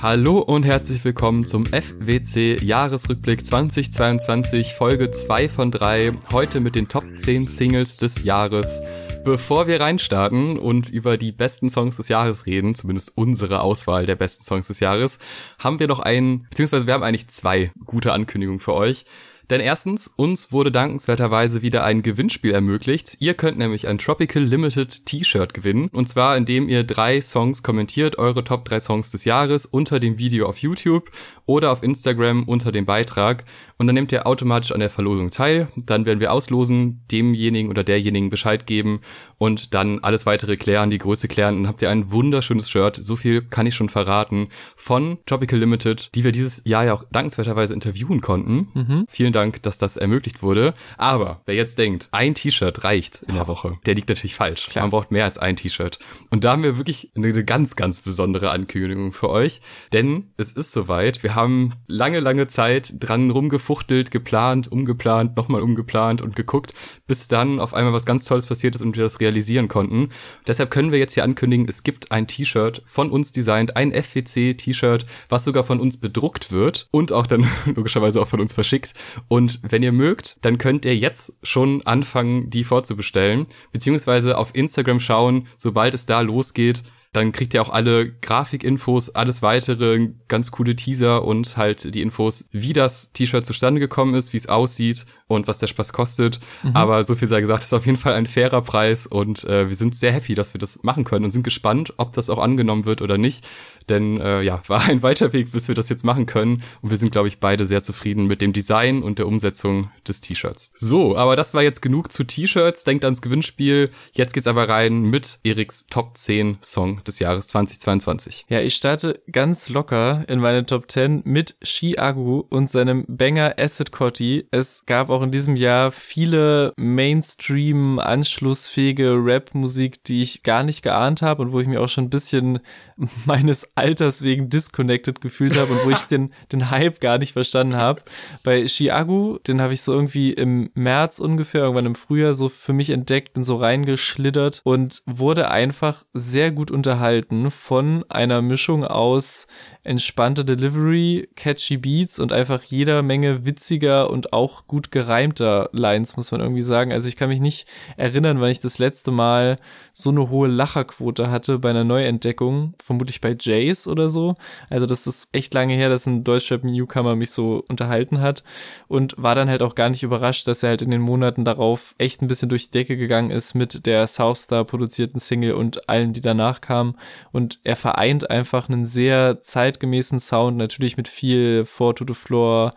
Hallo und herzlich willkommen zum FWC Jahresrückblick 2022, Folge 2 von 3, heute mit den Top 10 Singles des Jahres. Bevor wir reinstarten und über die besten Songs des Jahres reden, zumindest unsere Auswahl der besten Songs des Jahres, haben wir noch einen, beziehungsweise wir haben eigentlich zwei gute Ankündigungen für euch. Denn erstens, uns wurde dankenswerterweise wieder ein Gewinnspiel ermöglicht. Ihr könnt nämlich ein Tropical Limited T-Shirt gewinnen. Und zwar, indem ihr drei Songs kommentiert, eure Top 3 Songs des Jahres unter dem Video auf YouTube oder auf Instagram unter dem Beitrag. Und dann nehmt ihr automatisch an der Verlosung teil. Dann werden wir auslosen, demjenigen oder derjenigen Bescheid geben und dann alles weitere klären, die Größe klären. Und habt ihr ein wunderschönes Shirt. So viel kann ich schon verraten. Von Tropical Limited, die wir dieses Jahr ja auch dankenswerterweise interviewen konnten. Mhm. Vielen Dank Dank, dass das ermöglicht wurde. Aber wer jetzt denkt, ein T-Shirt reicht in der Woche, der liegt natürlich falsch. Klar. Man braucht mehr als ein T-Shirt. Und da haben wir wirklich eine ganz, ganz besondere Ankündigung für euch. Denn es ist soweit. Wir haben lange, lange Zeit dran rumgefuchtelt, geplant, umgeplant, nochmal umgeplant und geguckt, bis dann auf einmal was ganz Tolles passiert ist und wir das realisieren konnten. Deshalb können wir jetzt hier ankündigen, es gibt ein T-Shirt von uns designt, ein FWC-T-Shirt, was sogar von uns bedruckt wird und auch dann logischerweise auch von uns verschickt. Und wenn ihr mögt, dann könnt ihr jetzt schon anfangen, die vorzubestellen, beziehungsweise auf Instagram schauen, sobald es da losgeht. Dann kriegt ihr auch alle Grafikinfos, alles weitere, ganz coole Teaser und halt die Infos, wie das T-Shirt zustande gekommen ist, wie es aussieht und was der Spaß kostet. Mhm. Aber so viel sei gesagt, ist auf jeden Fall ein fairer Preis und äh, wir sind sehr happy, dass wir das machen können und sind gespannt, ob das auch angenommen wird oder nicht. Denn äh, ja, war ein weiter Weg, bis wir das jetzt machen können. Und wir sind, glaube ich, beide sehr zufrieden mit dem Design und der Umsetzung des T-Shirts. So, aber das war jetzt genug zu T-Shirts. Denkt ans Gewinnspiel. Jetzt geht's aber rein mit Eriks Top 10 Song des Jahres 2022. Ja, ich starte ganz locker in meine Top 10 mit Shiagu und seinem Banger Acid Cotti. Es gab auch in diesem Jahr viele Mainstream anschlussfähige Rap-Musik, die ich gar nicht geahnt habe und wo ich mir auch schon ein bisschen meines Alters wegen disconnected gefühlt habe und wo ich den, den Hype gar nicht verstanden habe. Bei Chiagu, den habe ich so irgendwie im März ungefähr, irgendwann im Frühjahr so für mich entdeckt und so reingeschlittert und wurde einfach sehr gut unterhalten von einer Mischung aus entspannte Delivery, catchy Beats und einfach jeder Menge witziger und auch gut gereimter Lines, muss man irgendwie sagen. Also ich kann mich nicht erinnern, wann ich das letzte Mal so eine hohe Lacherquote hatte bei einer Neuentdeckung, vermutlich bei Jace oder so. Also das ist echt lange her, dass ein Deutschrap-Newcomer mich so unterhalten hat und war dann halt auch gar nicht überrascht, dass er halt in den Monaten darauf echt ein bisschen durch die Decke gegangen ist mit der Southstar produzierten Single und allen, die danach kamen. Und er vereint einfach einen sehr zeit zeitgemäßen Sound, natürlich mit viel Four to the Floor,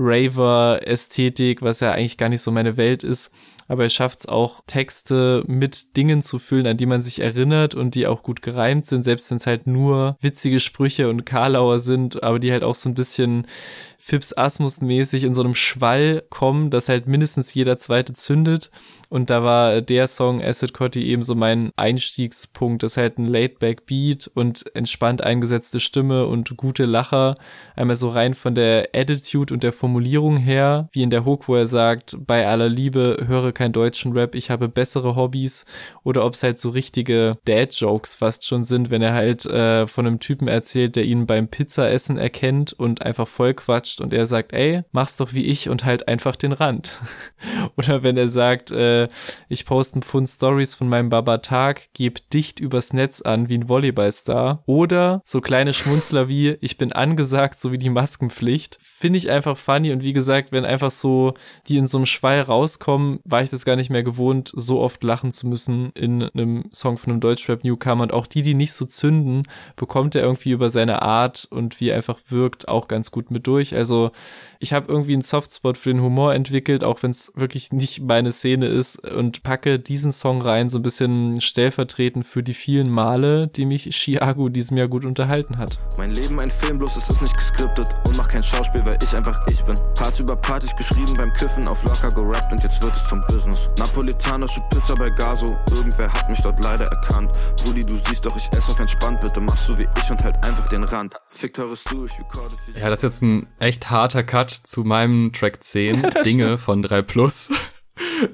Raver, Ästhetik, was ja eigentlich gar nicht so meine Welt ist. Aber er schafft es auch, Texte mit Dingen zu füllen, an die man sich erinnert und die auch gut gereimt sind, selbst wenn es halt nur witzige Sprüche und Karlauer sind, aber die halt auch so ein bisschen Fips Asmus mäßig in so einem Schwall kommen, dass halt mindestens jeder zweite zündet und da war der Song Acid Cotti eben so mein Einstiegspunkt. Das ist halt ein Laidback Beat und entspannt eingesetzte Stimme und gute Lacher. Einmal so rein von der Attitude und der Formulierung her, wie in der Hook, wo er sagt, bei aller Liebe höre kein deutschen Rap, ich habe bessere Hobbys. Oder ob es halt so richtige Dad-Jokes fast schon sind, wenn er halt äh, von einem Typen erzählt, der ihn beim Pizzaessen erkennt und einfach voll quatscht und er sagt, ey, mach's doch wie ich und halt einfach den Rand. Oder wenn er sagt, äh, äh, ich poste einen Pfund Stories von meinem Baba-Tag, gebe dicht übers Netz an wie ein Volleyballstar. Oder so kleine Schmunzler wie, ich bin angesagt, so wie die Maskenpflicht. Finde ich einfach funny und wie gesagt, wenn einfach so die in so einem Schwall rauskommen, war ich das gar nicht mehr gewohnt, so oft lachen zu müssen in einem Song von einem Deutschrap-Newcomer. Und auch die, die nicht so zünden, bekommt er irgendwie über seine Art und wie er einfach wirkt, auch ganz gut mit durch. Also ich habe irgendwie einen Softspot für den Humor entwickelt, auch wenn es wirklich nicht meine Szene ist und packe diesen Song rein, so ein bisschen stellvertretend für die vielen Male, die mich Chiago diesem Jahr gut unterhalten hat. Mein Leben ein Film, bloß es ist nicht geskriptet und mach kein Schauspiel, weil ich einfach ich bin. Parts über Partys geschrieben beim Kiffen, auf locker gerappt und jetzt wird es zum Business. Napolitanische Pizza bei Gaso, irgendwer hat mich dort leider erkannt. Brudi, du siehst doch, ich esse auf entspannt, bitte mach so wie ich und halt einfach den Rand. Fick teures du, ich recorde für Ja, das ist jetzt ein echt harter Cut zu meinem Track 10, ja, Dinge stimmt. von 3 Plus.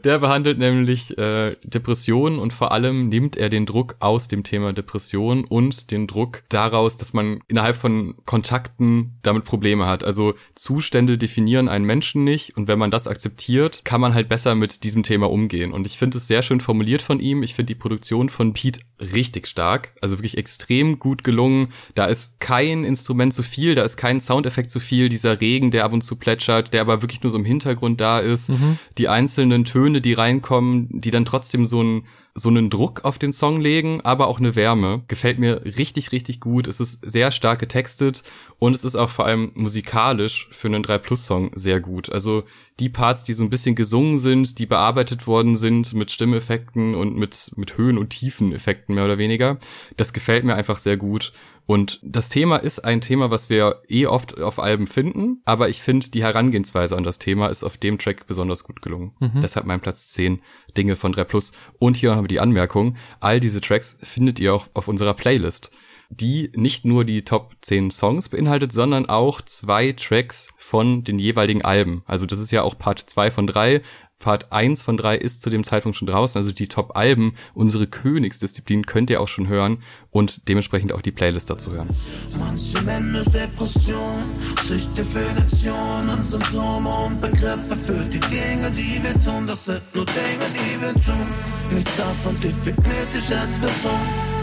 Der behandelt nämlich äh, Depressionen und vor allem nimmt er den Druck aus dem Thema Depression und den Druck daraus, dass man innerhalb von Kontakten damit Probleme hat. Also Zustände definieren einen Menschen nicht und wenn man das akzeptiert, kann man halt besser mit diesem Thema umgehen. Und ich finde es sehr schön formuliert von ihm. Ich finde die Produktion von Pete richtig stark, also wirklich extrem gut gelungen. Da ist kein Instrument zu viel, da ist kein Soundeffekt zu viel, dieser Regen, der ab und zu plätschert, der aber wirklich nur so im Hintergrund da ist. Mhm. Die einzelnen Töne, die reinkommen, die dann trotzdem so ein so einen Druck auf den Song legen, aber auch eine Wärme. Gefällt mir richtig, richtig gut. Es ist sehr stark getextet und es ist auch vor allem musikalisch für einen 3-Plus-Song sehr gut. Also die Parts, die so ein bisschen gesungen sind, die bearbeitet worden sind mit Stimmeffekten und mit, mit Höhen- und Tiefeneffekten mehr oder weniger, das gefällt mir einfach sehr gut. Und das Thema ist ein Thema, was wir eh oft auf Alben finden, aber ich finde, die Herangehensweise an das Thema ist auf dem Track besonders gut gelungen. Mhm. Deshalb mein Platz 10 Dinge von 3 Plus. Und hier haben wir die Anmerkung, all diese Tracks findet ihr auch auf unserer Playlist die nicht nur die Top 10 Songs beinhaltet, sondern auch zwei Tracks von den jeweiligen Alben. Also das ist ja auch Part 2 von 3, Part 1 von 3 ist zu dem Zeitpunkt schon draußen, also die Top-Alben, unsere Königsdisziplin könnt ihr auch schon hören und dementsprechend auch die Playlist dazu hören. Manche Menschen Depression, Schichtdefinitionen, Symptome und Begriffe für die Dinge, die wir tun, das sind nur Dinge, die wir tun. Nichts davon definiert dich als Person.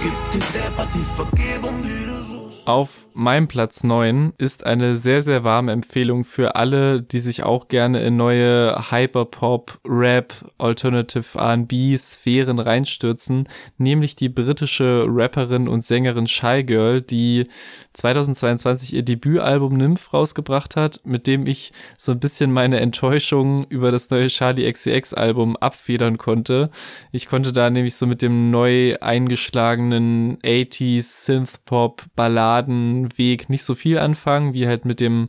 Gib dir selber die Vergebung, die du suchst. Auf meinem Platz 9 ist eine sehr, sehr warme Empfehlung für alle, die sich auch gerne in neue Hyperpop, Rap, Alternative R&B Sphären reinstürzen, nämlich die britische Rapperin und Sängerin Shy Girl, die 2022 ihr Debütalbum Nymph rausgebracht hat, mit dem ich so ein bisschen meine Enttäuschung über das neue Charlie XCX Album abfedern konnte. Ich konnte da nämlich so mit dem neu eingeschlagenen 80s Synthpop Balladen Weg nicht so viel anfangen, wie halt mit dem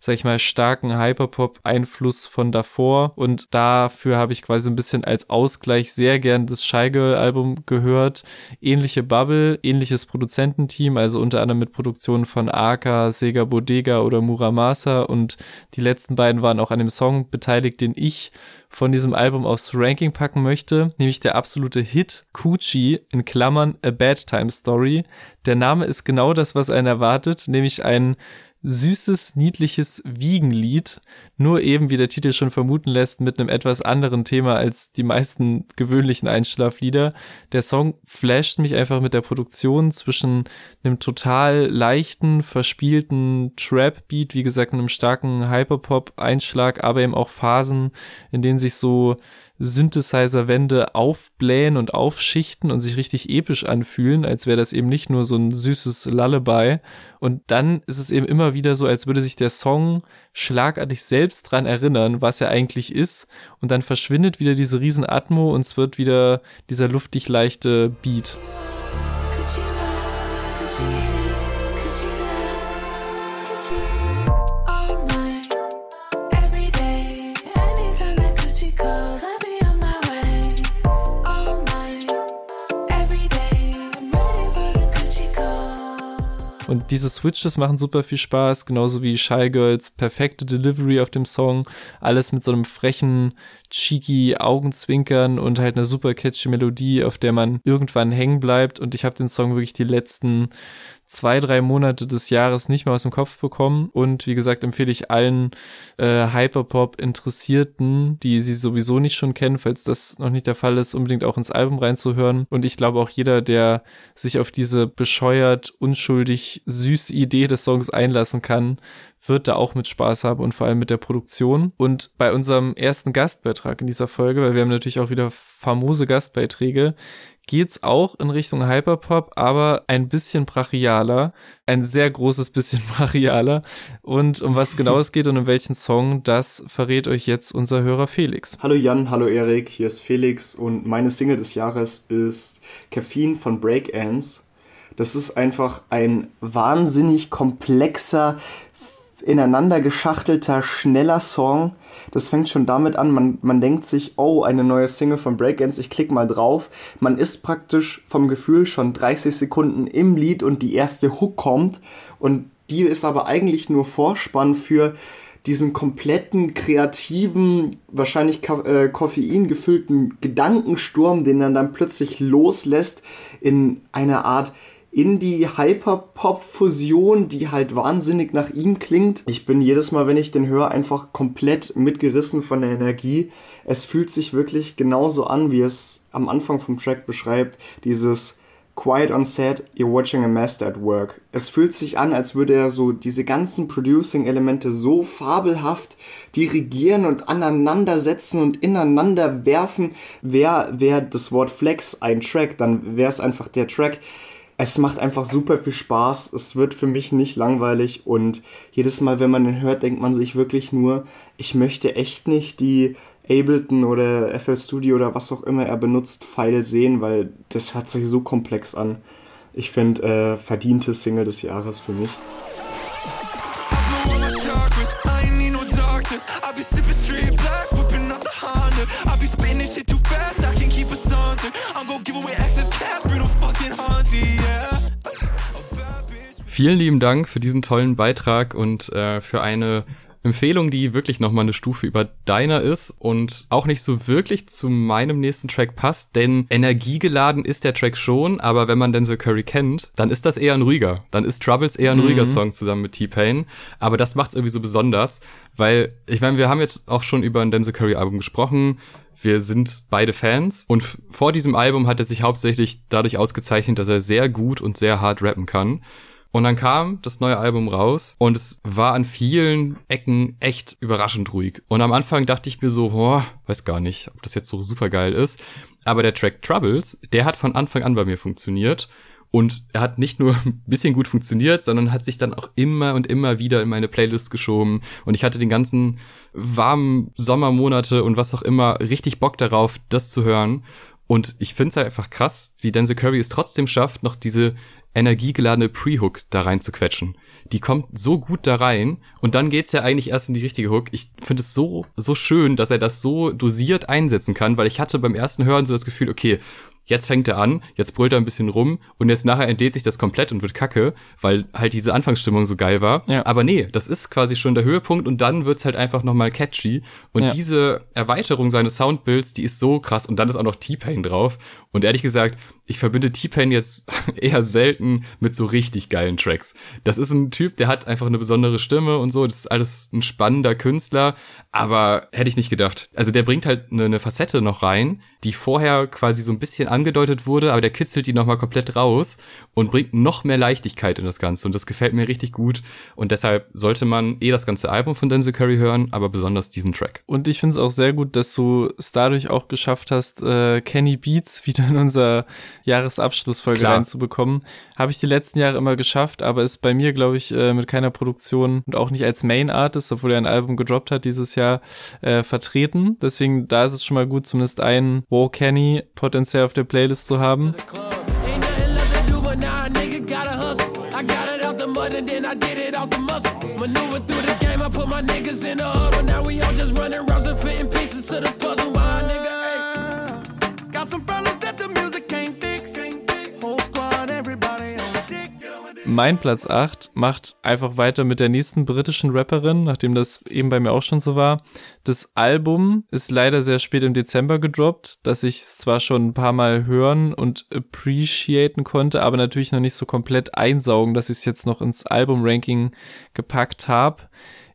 sag ich mal, starken Hyperpop-Einfluss von davor. Und dafür habe ich quasi ein bisschen als Ausgleich sehr gern das Shy Girl-Album gehört. Ähnliche Bubble, ähnliches Produzententeam, also unter anderem mit Produktionen von Aka, Sega Bodega oder Muramasa. Und die letzten beiden waren auch an dem Song beteiligt, den ich von diesem Album aufs Ranking packen möchte, nämlich der absolute Hit Coochie in Klammern A Bad Time Story. Der Name ist genau das, was einen erwartet, nämlich ein süßes, niedliches Wiegenlied, nur eben, wie der Titel schon vermuten lässt, mit einem etwas anderen Thema als die meisten gewöhnlichen Einschlaflieder. Der Song flasht mich einfach mit der Produktion zwischen einem total leichten, verspielten Trap-Beat, wie gesagt, einem starken Hyperpop-Einschlag, aber eben auch Phasen, in denen sich so Synthesizer-Wände aufblähen und aufschichten und sich richtig episch anfühlen, als wäre das eben nicht nur so ein süßes Lullaby. Und dann ist es eben immer wieder so, als würde sich der Song schlagartig selbst dran erinnern, was er eigentlich ist. Und dann verschwindet wieder diese riesen Atmo und es wird wieder dieser luftig leichte Beat. Und diese Switches machen super viel Spaß, genauso wie Shy Girls perfekte Delivery auf dem Song. Alles mit so einem frechen, cheeky Augenzwinkern und halt einer super catchy Melodie, auf der man irgendwann hängen bleibt. Und ich habe den Song wirklich die letzten zwei, drei Monate des Jahres nicht mehr aus dem Kopf bekommen. Und wie gesagt, empfehle ich allen äh, Hyperpop-Interessierten, die sie sowieso nicht schon kennen, falls das noch nicht der Fall ist, unbedingt auch ins Album reinzuhören. Und ich glaube auch jeder, der sich auf diese bescheuert, unschuldig, süße Idee des Songs einlassen kann, wird da auch mit Spaß haben und vor allem mit der Produktion. Und bei unserem ersten Gastbeitrag in dieser Folge, weil wir haben natürlich auch wieder famose Gastbeiträge, geht's auch in Richtung Hyperpop, aber ein bisschen brachialer, ein sehr großes bisschen brachialer. Und um was genau es geht und um welchen Song, das verrät euch jetzt unser Hörer Felix. Hallo Jan, hallo Erik, hier ist Felix und meine Single des Jahres ist Caffeine von Break Ants. Das ist einfach ein wahnsinnig komplexer, ineinander geschachtelter, schneller Song. Das fängt schon damit an, man, man denkt sich, oh, eine neue Single von Breakdance, ich klicke mal drauf. Man ist praktisch vom Gefühl schon 30 Sekunden im Lied und die erste Hook kommt und die ist aber eigentlich nur Vorspann für diesen kompletten kreativen, wahrscheinlich äh, Koffein gefüllten Gedankensturm, den er dann plötzlich loslässt in einer Art Indie-Hyper-Pop-Fusion, die halt wahnsinnig nach ihm klingt. Ich bin jedes Mal, wenn ich den höre, einfach komplett mitgerissen von der Energie. Es fühlt sich wirklich genauso an, wie es am Anfang vom Track beschreibt. Dieses Quiet on set, you're watching a master at work. Es fühlt sich an, als würde er so diese ganzen Producing-Elemente so fabelhaft dirigieren und aneinandersetzen und ineinander werfen. Wäre wär das Wort Flex ein Track, dann wäre es einfach der Track. Es macht einfach super viel Spaß. Es wird für mich nicht langweilig und jedes Mal, wenn man den hört, denkt man sich wirklich nur, ich möchte echt nicht die Ableton oder FL Studio oder was auch immer er benutzt, Pfeile sehen, weil das hört sich so komplex an. Ich finde, äh, verdiente Single des Jahres für mich. Vielen lieben Dank für diesen tollen Beitrag und äh, für eine Empfehlung, die wirklich nochmal eine Stufe über deiner ist und auch nicht so wirklich zu meinem nächsten Track passt, denn energiegeladen ist der Track schon, aber wenn man Denzel Curry kennt, dann ist das eher ein ruhiger. Dann ist Troubles eher ein mhm. ruhiger Song zusammen mit T-Pain, aber das macht's irgendwie so besonders, weil ich meine, wir haben jetzt auch schon über ein Denzel Curry Album gesprochen. Wir sind beide Fans und vor diesem Album hat er sich hauptsächlich dadurch ausgezeichnet, dass er sehr gut und sehr hart rappen kann. Und dann kam das neue Album raus und es war an vielen Ecken echt überraschend ruhig. Und am Anfang dachte ich mir so, boah, weiß gar nicht, ob das jetzt so super geil ist. Aber der Track Troubles, der hat von Anfang an bei mir funktioniert. Und er hat nicht nur ein bisschen gut funktioniert, sondern hat sich dann auch immer und immer wieder in meine Playlist geschoben. Und ich hatte den ganzen warmen Sommermonate und was auch immer richtig Bock darauf, das zu hören. Und ich finde es halt einfach krass, wie Denzel Curry es trotzdem schafft, noch diese energiegeladene Pre-Hook da rein zu quetschen. Die kommt so gut da rein und dann geht's ja eigentlich erst in die richtige Hook. Ich finde es so, so schön, dass er das so dosiert einsetzen kann, weil ich hatte beim ersten Hören so das Gefühl, okay, jetzt fängt er an, jetzt brüllt er ein bisschen rum und jetzt nachher entlädt sich das komplett und wird kacke, weil halt diese Anfangsstimmung so geil war. Ja. Aber nee, das ist quasi schon der Höhepunkt und dann wird's halt einfach nochmal catchy. Und ja. diese Erweiterung seines Soundbilds, die ist so krass und dann ist auch noch T-Pain drauf. Und ehrlich gesagt, ich verbinde T-Pain jetzt eher selten mit so richtig geilen Tracks. Das ist ein Typ, der hat einfach eine besondere Stimme und so. Das ist alles ein spannender Künstler, aber hätte ich nicht gedacht. Also der bringt halt eine, eine Facette noch rein, die vorher quasi so ein bisschen angedeutet wurde, aber der kitzelt die nochmal komplett raus und bringt noch mehr Leichtigkeit in das Ganze. Und das gefällt mir richtig gut. Und deshalb sollte man eh das ganze Album von Denzel Curry hören, aber besonders diesen Track. Und ich finde es auch sehr gut, dass du es dadurch auch geschafft hast, äh, Kenny Beats wieder in unser Jahresabschlussfolge Klar. reinzubekommen. Habe ich die letzten Jahre immer geschafft, aber ist bei mir, glaube ich, äh, mit keiner Produktion und auch nicht als Main Artist, obwohl er ein Album gedroppt hat dieses Jahr, äh, vertreten. Deswegen, da ist es schon mal gut, zumindest einen Wow Kenny potenziell auf der Playlist zu haben. Maneuver through the game, I put my niggas in the huddle. Now Mein Platz 8 macht einfach weiter mit der nächsten britischen Rapperin, nachdem das eben bei mir auch schon so war. Das Album ist leider sehr spät im Dezember gedroppt, dass ich es zwar schon ein paar Mal hören und appreciaten konnte, aber natürlich noch nicht so komplett einsaugen, dass ich es jetzt noch ins Album-Ranking gepackt habe.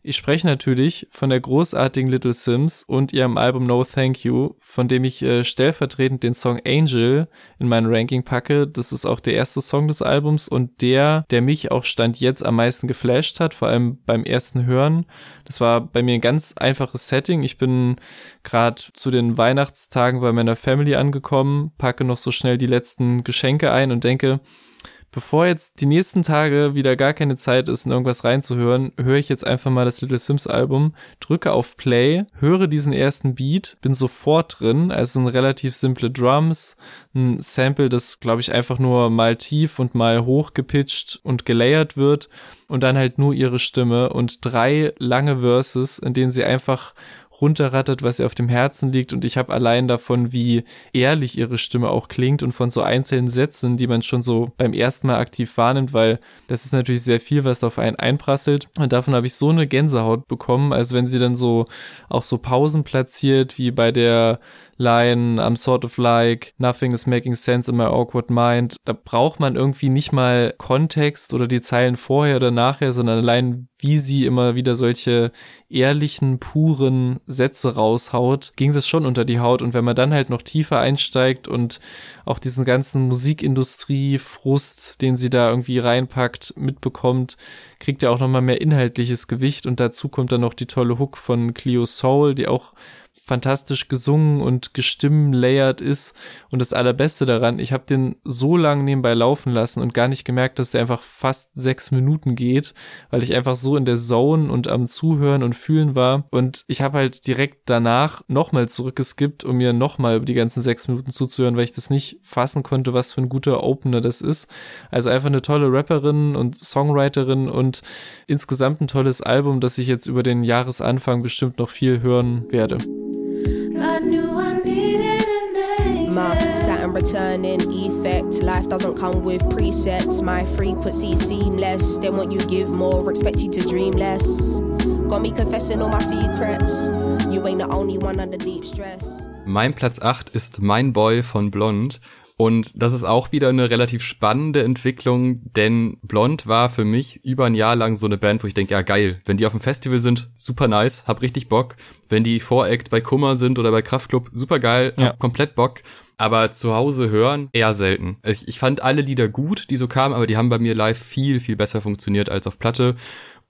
Ich spreche natürlich von der großartigen Little Sims und ihrem Album No Thank You, von dem ich äh, stellvertretend den Song Angel in mein Ranking packe. Das ist auch der erste Song des Albums und der, der mich auch Stand jetzt am meisten geflasht hat, vor allem beim ersten Hören. Das war bei mir ein ganz einfaches Setting. Ich bin gerade zu den Weihnachtstagen bei meiner Family angekommen, packe noch so schnell die letzten Geschenke ein und denke, bevor jetzt die nächsten Tage wieder gar keine Zeit ist, in irgendwas reinzuhören, höre ich jetzt einfach mal das Little Sims Album, drücke auf Play, höre diesen ersten Beat, bin sofort drin. Es sind relativ simple Drums, ein Sample, das glaube ich einfach nur mal tief und mal hoch gepitcht und gelayert wird und dann halt nur ihre Stimme und drei lange Verses, in denen sie einfach runterrattert, was ihr auf dem Herzen liegt. Und ich habe allein davon, wie ehrlich ihre Stimme auch klingt und von so einzelnen Sätzen, die man schon so beim ersten Mal aktiv wahrnimmt, weil das ist natürlich sehr viel, was auf einen einprasselt. Und davon habe ich so eine Gänsehaut bekommen. Also wenn sie dann so auch so Pausen platziert, wie bei der Line, I'm sort of like, nothing is making sense in my awkward mind. Da braucht man irgendwie nicht mal Kontext oder die Zeilen vorher oder nachher, sondern allein wie sie immer wieder solche ehrlichen, puren Sätze raushaut, ging das schon unter die Haut. Und wenn man dann halt noch tiefer einsteigt und auch diesen ganzen Musikindustrie-Frust, den sie da irgendwie reinpackt, mitbekommt, kriegt er auch nochmal mehr inhaltliches Gewicht. Und dazu kommt dann noch die tolle Hook von Cleo Soul, die auch fantastisch gesungen und gestimmlayert ist. Und das Allerbeste daran, ich habe den so lang nebenbei laufen lassen und gar nicht gemerkt, dass der einfach fast sechs Minuten geht, weil ich einfach so in der Zone und am Zuhören und Fühlen war. Und ich habe halt direkt danach nochmal zurückgeskippt, um mir nochmal die ganzen sechs Minuten zuzuhören, weil ich das nicht fassen konnte, was für ein guter Opener das ist. Also einfach eine tolle Rapperin und Songwriterin und insgesamt ein tolles Album, das ich jetzt über den Jahresanfang bestimmt noch viel hören werde. My Saturn returning effect. Life doesn't come with presets. My frequency seamless. They want you give more, expect you to dream less. Got me confessing all my secrets. You ain't the only one under deep stress. Mein Platz 8 ist Mein Boy von Blond. Und das ist auch wieder eine relativ spannende Entwicklung, denn Blond war für mich über ein Jahr lang so eine Band, wo ich denke, ja geil, wenn die auf dem Festival sind, super nice, hab richtig Bock. Wenn die Voract bei Kummer sind oder bei Kraftklub, super geil, hab komplett Bock. Aber zu Hause hören eher selten. Ich, ich fand alle Lieder gut, die so kamen, aber die haben bei mir live viel, viel besser funktioniert als auf Platte.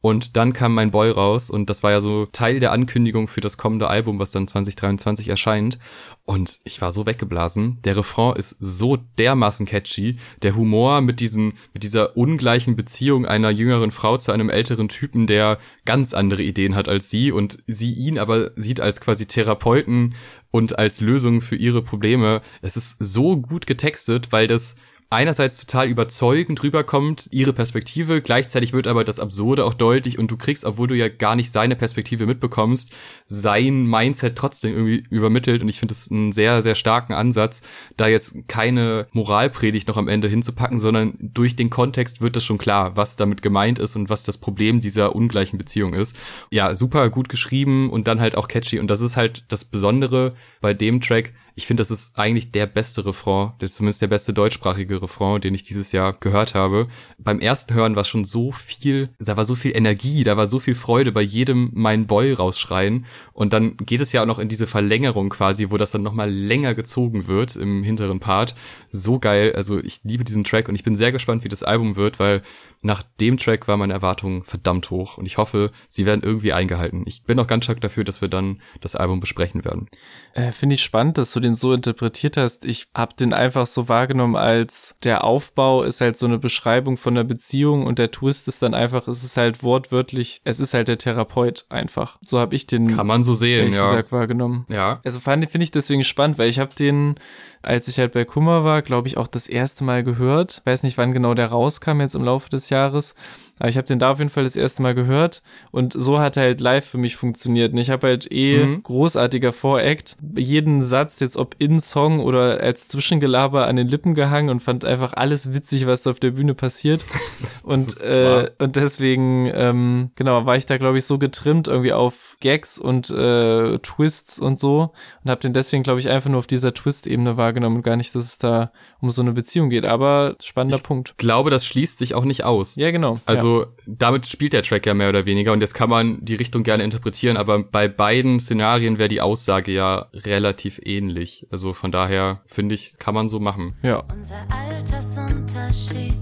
Und dann kam mein Boy raus und das war ja so Teil der Ankündigung für das kommende Album, was dann 2023 erscheint. Und ich war so weggeblasen. Der Refrain ist so dermaßen catchy. Der Humor mit diesen, mit dieser ungleichen Beziehung einer jüngeren Frau zu einem älteren Typen, der ganz andere Ideen hat als sie und sie ihn aber sieht als quasi Therapeuten und als Lösung für ihre Probleme. Es ist so gut getextet, weil das einerseits total überzeugend rüberkommt, ihre Perspektive, gleichzeitig wird aber das Absurde auch deutlich und du kriegst, obwohl du ja gar nicht seine Perspektive mitbekommst, sein Mindset trotzdem irgendwie übermittelt und ich finde das einen sehr, sehr starken Ansatz, da jetzt keine Moralpredigt noch am Ende hinzupacken, sondern durch den Kontext wird das schon klar, was damit gemeint ist und was das Problem dieser ungleichen Beziehung ist. Ja, super gut geschrieben und dann halt auch catchy und das ist halt das Besondere bei dem Track, ich finde, das ist eigentlich der beste Refrain, der zumindest der beste deutschsprachige Refrain, den ich dieses Jahr gehört habe. Beim ersten Hören war schon so viel, da war so viel Energie, da war so viel Freude bei jedem mein Boy rausschreien. Und dann geht es ja auch noch in diese Verlängerung quasi, wo das dann nochmal länger gezogen wird im hinteren Part. So geil. Also ich liebe diesen Track und ich bin sehr gespannt, wie das Album wird, weil nach dem Track war meine Erwartung verdammt hoch und ich hoffe, sie werden irgendwie eingehalten. Ich bin auch ganz stark dafür, dass wir dann das Album besprechen werden. Äh, Finde ich spannend, dass du den so interpretiert hast. Ich habe den einfach so wahrgenommen als der Aufbau ist halt so eine Beschreibung von der Beziehung und der Twist ist dann einfach, es ist halt wortwörtlich, es ist halt der Therapeut einfach. So habe ich den Kann man so sehen, ja. gesagt wahrgenommen. Ja. Also fand finde ich deswegen spannend, weil ich habe den als ich halt bei Kummer war, glaube ich, auch das erste Mal gehört. Weiß nicht, wann genau der rauskam jetzt im Laufe des Jahres. Aber ich habe den da auf jeden Fall das erste Mal gehört und so hat er halt live für mich funktioniert. Ich habe halt eh mhm. großartiger Voract, jeden Satz jetzt ob in Song oder als Zwischengelaber an den Lippen gehangen und fand einfach alles witzig, was auf der Bühne passiert. und äh, und deswegen ähm, genau war ich da glaube ich so getrimmt irgendwie auf Gags und äh, Twists und so und habe den deswegen glaube ich einfach nur auf dieser Twist-Ebene wahrgenommen und gar nicht, dass es da um so eine Beziehung geht. Aber spannender ich Punkt. Glaube, das schließt sich auch nicht aus. Ja genau. Also also damit spielt der Track ja mehr oder weniger und jetzt kann man die Richtung gerne interpretieren, aber bei beiden Szenarien wäre die Aussage ja relativ ähnlich. Also von daher finde ich, kann man so machen. Ja. Unser Altersunterschied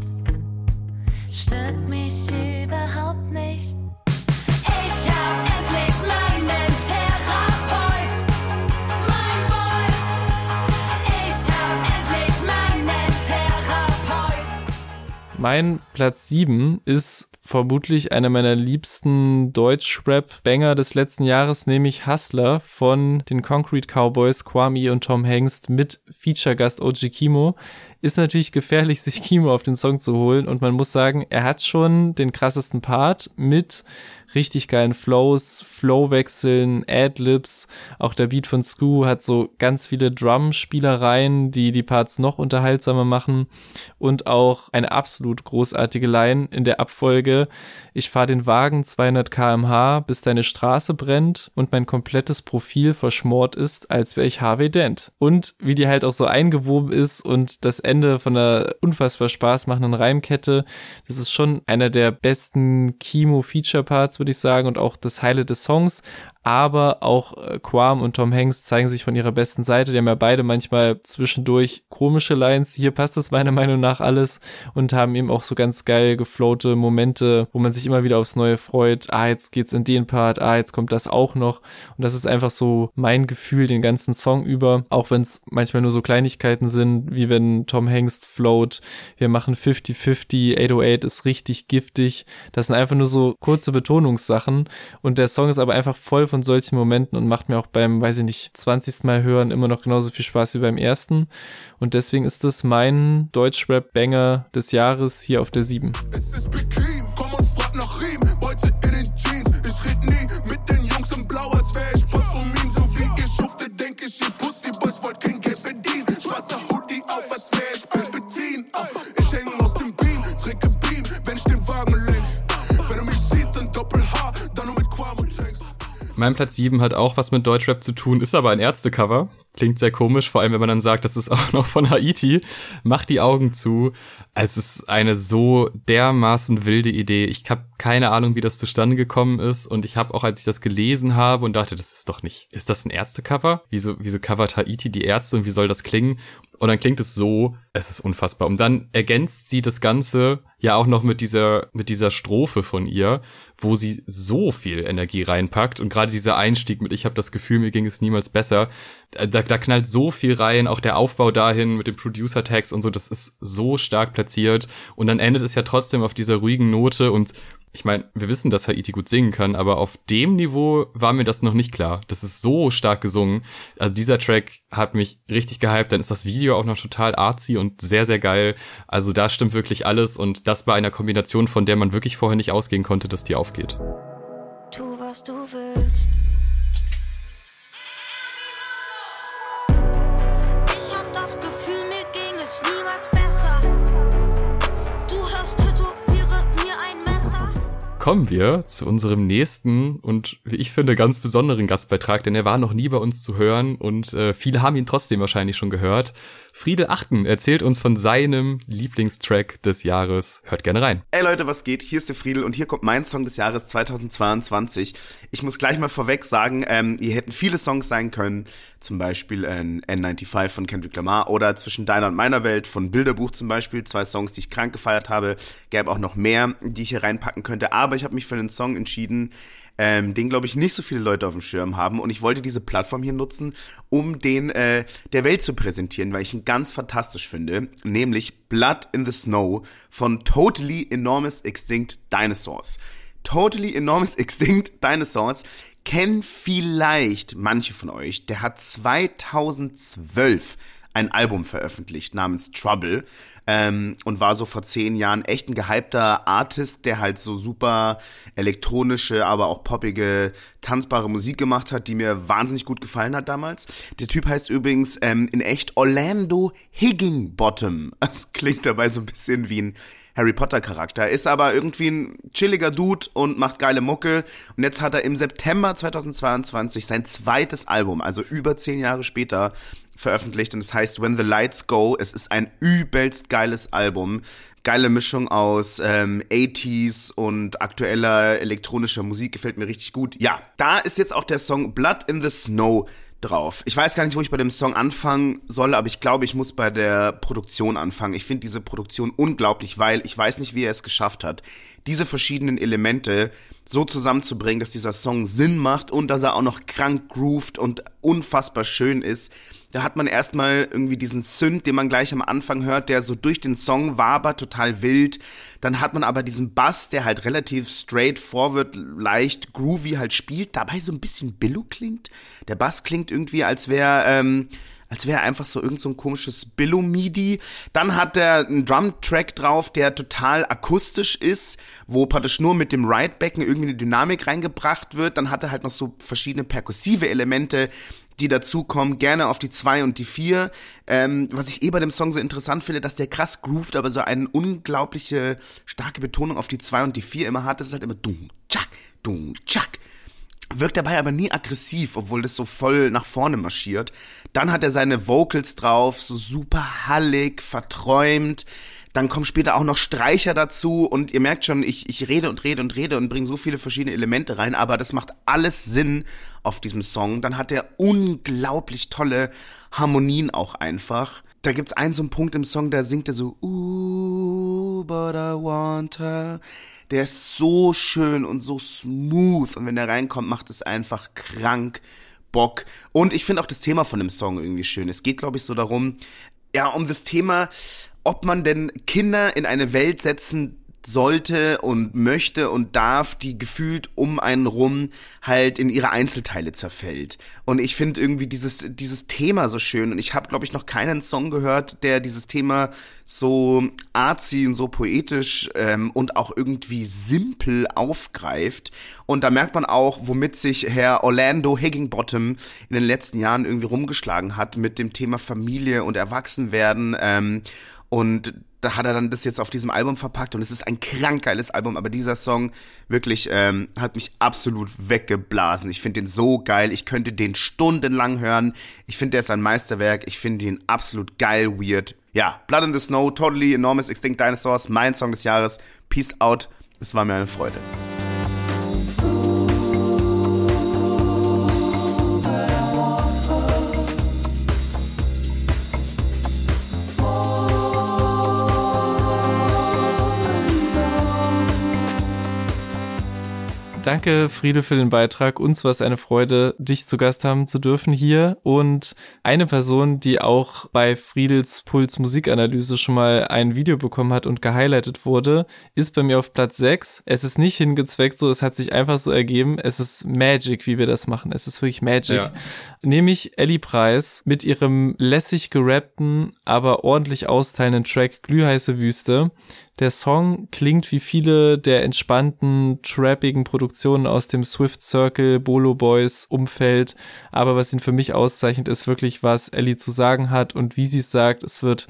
stört mich überhaupt Mein Platz 7 ist vermutlich einer meiner liebsten Deutsch-Rap-Banger des letzten Jahres, nämlich Hustler von den Concrete Cowboys, Kwame und Tom Hengst mit Feature-Gast OG Kimo. ist natürlich gefährlich, sich Kimo auf den Song zu holen. Und man muss sagen, er hat schon den krassesten Part mit richtig geilen Flows, Flowwechseln, Adlibs. Auch der Beat von Scoo hat so ganz viele Drum-Spielereien, die die Parts noch unterhaltsamer machen. Und auch eine absolut großartige Line in der Abfolge. Ich fahre den Wagen 200 kmh, bis deine Straße brennt und mein komplettes Profil verschmort ist, als wäre ich Harvey Dent. Und wie die halt auch so eingewoben ist und das Ende von einer unfassbar Spaß machenden Reimkette. Das ist schon einer der besten Kimo-Feature-Parts, würde ich sagen, und auch das Highlight des Songs aber auch äh, Quam und Tom Hanks zeigen sich von ihrer besten Seite. Die haben ja beide manchmal zwischendurch komische Lines. Hier passt es meiner Meinung nach alles und haben eben auch so ganz geil geflowte Momente, wo man sich immer wieder aufs Neue freut. Ah, jetzt geht's in den Part, ah, jetzt kommt das auch noch. Und das ist einfach so mein Gefühl den ganzen Song über, auch wenn es manchmal nur so Kleinigkeiten sind, wie wenn Tom Hanks float. Wir machen 50-50, 808 ist richtig giftig. Das sind einfach nur so kurze Betonungssachen und der Song ist aber einfach voll von solchen Momenten und macht mir auch beim, weiß ich nicht, 20. Mal hören immer noch genauso viel Spaß wie beim ersten. Und deswegen ist das mein Deutschrap-Banger des Jahres hier auf der 7. Mein Platz 7 hat auch was mit Deutschrap zu tun, ist aber ein Ärztecover. Klingt sehr komisch, vor allem wenn man dann sagt, das ist auch noch von Haiti. Macht die Augen zu. Es ist eine so dermaßen wilde Idee. Ich habe keine Ahnung, wie das zustande gekommen ist. Und ich habe auch, als ich das gelesen habe und dachte, das ist doch nicht, ist das ein Ärztecover? Wieso, wieso covert Haiti die Ärzte und wie soll das klingen? Und dann klingt es so, es ist unfassbar. Und dann ergänzt sie das Ganze ja auch noch mit dieser, mit dieser Strophe von ihr, wo sie so viel Energie reinpackt. Und gerade dieser Einstieg mit, ich habe das Gefühl, mir ging es niemals besser, da, da knallt so viel rein, auch der Aufbau dahin mit dem Producer-Tags und so, das ist so stark platziert. Und dann endet es ja trotzdem auf dieser ruhigen Note und ich meine, wir wissen, dass Haiti gut singen kann, aber auf dem Niveau war mir das noch nicht klar. Das ist so stark gesungen. Also dieser Track hat mich richtig gehypt. Dann ist das Video auch noch total artsy und sehr, sehr geil. Also da stimmt wirklich alles und das bei einer Kombination, von der man wirklich vorher nicht ausgehen konnte, dass die aufgeht. Tu, was du willst. Kommen wir zu unserem nächsten und wie ich finde ganz besonderen Gastbeitrag, denn er war noch nie bei uns zu hören und äh, viele haben ihn trotzdem wahrscheinlich schon gehört. Friedel Achten erzählt uns von seinem Lieblingstrack des Jahres. Hört gerne rein. Ey Leute, was geht? Hier ist der Friedel und hier kommt mein Song des Jahres 2022. Ich muss gleich mal vorweg sagen, ähm, hier hätten viele Songs sein können, zum Beispiel äh, N95 von Kendrick Lamar oder Zwischen deiner und meiner Welt von Bilderbuch zum Beispiel, zwei Songs, die ich krank gefeiert habe. Gäbe auch noch mehr, die ich hier reinpacken könnte, aber ich habe mich für einen Song entschieden, ähm, den glaube ich nicht so viele Leute auf dem Schirm haben und ich wollte diese Plattform hier nutzen, um den äh, der Welt zu präsentieren, weil ich ihn ganz fantastisch finde, nämlich Blood in the Snow von Totally Enormous Extinct Dinosaurs. Totally Enormous Extinct Dinosaurs kennen vielleicht manche von euch. Der hat 2012 ein Album veröffentlicht namens Trouble ähm, und war so vor zehn Jahren echt ein gehypter Artist, der halt so super elektronische, aber auch poppige, tanzbare Musik gemacht hat, die mir wahnsinnig gut gefallen hat damals. Der Typ heißt übrigens ähm, in echt Orlando Higginbottom. Das klingt dabei so ein bisschen wie ein Harry Potter Charakter, ist aber irgendwie ein chilliger Dude und macht geile Mucke. Und jetzt hat er im September 2022 sein zweites Album, also über zehn Jahre später, veröffentlicht und es heißt When the Lights Go. Es ist ein übelst geiles Album. Geile Mischung aus ähm, 80s und aktueller elektronischer Musik gefällt mir richtig gut. Ja, da ist jetzt auch der Song Blood in the Snow drauf. Ich weiß gar nicht, wo ich bei dem Song anfangen soll, aber ich glaube, ich muss bei der Produktion anfangen. Ich finde diese Produktion unglaublich, weil ich weiß nicht, wie er es geschafft hat, diese verschiedenen Elemente so zusammenzubringen, dass dieser Song Sinn macht und dass er auch noch krank grooved und unfassbar schön ist. Da hat man erstmal irgendwie diesen Synth, den man gleich am Anfang hört, der so durch den Song wabert, total wild. Dann hat man aber diesen Bass, der halt relativ straightforward, leicht groovy halt spielt, dabei so ein bisschen Billo klingt. Der Bass klingt irgendwie, als wäre ähm, als wäre einfach so irgend so ein komisches Billo-MIDI. Dann hat er einen Drum-Track drauf, der total akustisch ist, wo praktisch nur mit dem Ride-Becken irgendwie eine Dynamik reingebracht wird. Dann hat er halt noch so verschiedene perkussive Elemente, die dazukommen, gerne auf die zwei und die vier. Ähm, was ich eh bei dem Song so interessant finde, dass der krass groovt, aber so eine unglaubliche starke Betonung auf die zwei und die vier immer hat. Das ist halt immer dumm, tschak, dumm, tschak. Wirkt dabei aber nie aggressiv, obwohl das so voll nach vorne marschiert. Dann hat er seine Vocals drauf, so super hallig, verträumt. Dann kommen später auch noch Streicher dazu und ihr merkt schon, ich, ich rede und rede und rede und bringe so viele verschiedene Elemente rein, aber das macht alles Sinn auf diesem Song. Dann hat er unglaublich tolle Harmonien auch einfach. Da gibt's einen so einen Punkt im Song, da singt er so, Ooh, but I want her. Der ist so schön und so smooth und wenn der reinkommt, macht es einfach krank Bock. Und ich finde auch das Thema von dem Song irgendwie schön. Es geht, glaube ich, so darum, ja, um das Thema, ob man denn Kinder in eine Welt setzen sollte und möchte und darf, die gefühlt um einen rum halt in ihre Einzelteile zerfällt. Und ich finde irgendwie dieses, dieses Thema so schön. Und ich habe, glaube ich, noch keinen Song gehört, der dieses Thema so artsy und so poetisch ähm, und auch irgendwie simpel aufgreift. Und da merkt man auch, womit sich Herr Orlando Higginbottom in den letzten Jahren irgendwie rumgeschlagen hat mit dem Thema Familie und Erwachsenwerden. Ähm, und da hat er dann das jetzt auf diesem Album verpackt und es ist ein krank geiles Album, aber dieser Song wirklich ähm, hat mich absolut weggeblasen. Ich finde den so geil, ich könnte den stundenlang hören. Ich finde, der ist ein Meisterwerk, ich finde ihn absolut geil, weird. Ja, Blood in the Snow, Totally Enormous Extinct Dinosaurs, mein Song des Jahres. Peace out, es war mir eine Freude. Danke, Friede, für den Beitrag. Uns war es eine Freude, dich zu Gast haben zu dürfen hier. Und eine Person, die auch bei Friedels Puls Musikanalyse schon mal ein Video bekommen hat und gehighlightet wurde, ist bei mir auf Platz 6. Es ist nicht hingezweckt so, es hat sich einfach so ergeben. Es ist Magic, wie wir das machen. Es ist wirklich Magic. Ja. Nämlich Ellie Preis mit ihrem lässig gerappten, aber ordentlich austeilenden Track Glühheiße Wüste. Der Song klingt wie viele der entspannten, trappigen Produktionen aus dem Swift Circle, Bolo Boys Umfeld. Aber was ihn für mich auszeichnet, ist wirklich, was Ellie zu sagen hat und wie sie es sagt. Es wird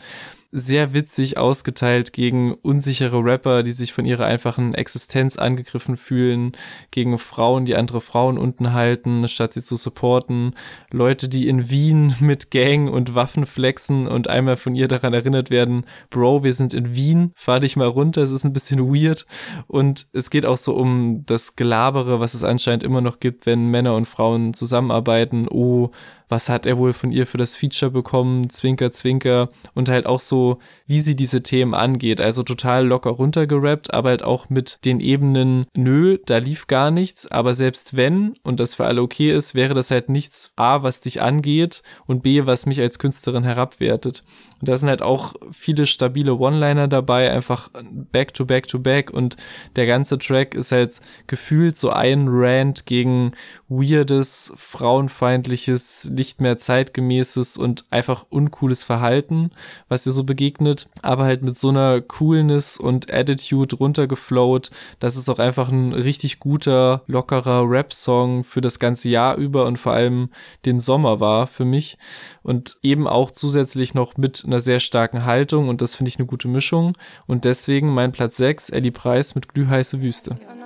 sehr witzig ausgeteilt gegen unsichere Rapper, die sich von ihrer einfachen Existenz angegriffen fühlen, gegen Frauen, die andere Frauen unten halten, statt sie zu supporten, Leute, die in Wien mit Gang und Waffen flexen und einmal von ihr daran erinnert werden, Bro, wir sind in Wien, fahr dich mal runter, es ist ein bisschen weird. Und es geht auch so um das Gelabere, was es anscheinend immer noch gibt, wenn Männer und Frauen zusammenarbeiten, oh, was hat er wohl von ihr für das Feature bekommen, Zwinker, Zwinker und halt auch so, wie sie diese Themen angeht. Also total locker runtergerappt, aber halt auch mit den Ebenen, nö, da lief gar nichts, aber selbst wenn und das für alle okay ist, wäre das halt nichts A, was dich angeht und B, was mich als Künstlerin herabwertet. Und da sind halt auch viele stabile One-Liner dabei, einfach back to back to back und der ganze Track ist halt gefühlt so ein Rant gegen weirdes, frauenfeindliches, nicht mehr zeitgemäßes und einfach uncooles Verhalten, was ihr so begegnet, aber halt mit so einer Coolness und Attitude runtergeflowt, dass es auch einfach ein richtig guter, lockerer Rap-Song für das ganze Jahr über und vor allem den Sommer war für mich und eben auch zusätzlich noch mit einer sehr starken Haltung und das finde ich eine gute Mischung und deswegen mein Platz 6, Ellie Preis mit Glühheiße Wüste. das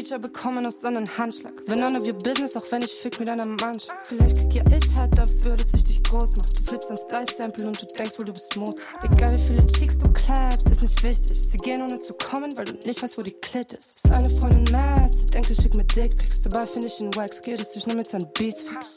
Feature bekommen aus sondern Handschlag. Wenn none of your business, auch wenn ich fick mit einer Mannschaft. Vielleicht krieg ja ich halt dafür, dass ich dich groß mach. Du flippst ans Splice-Sample und du denkst wohl, du bist Mozart. Egal wie viele Chicks du claps, ist nicht wichtig. Sie gehen ohne zu kommen, weil du nicht weißt, wo die Klit ist. Ist eine Freundin mad, sie denkt, ich schick mit Dickpics. Dabei finde ich wack, so geht es dich nur mit seinen Beats fix.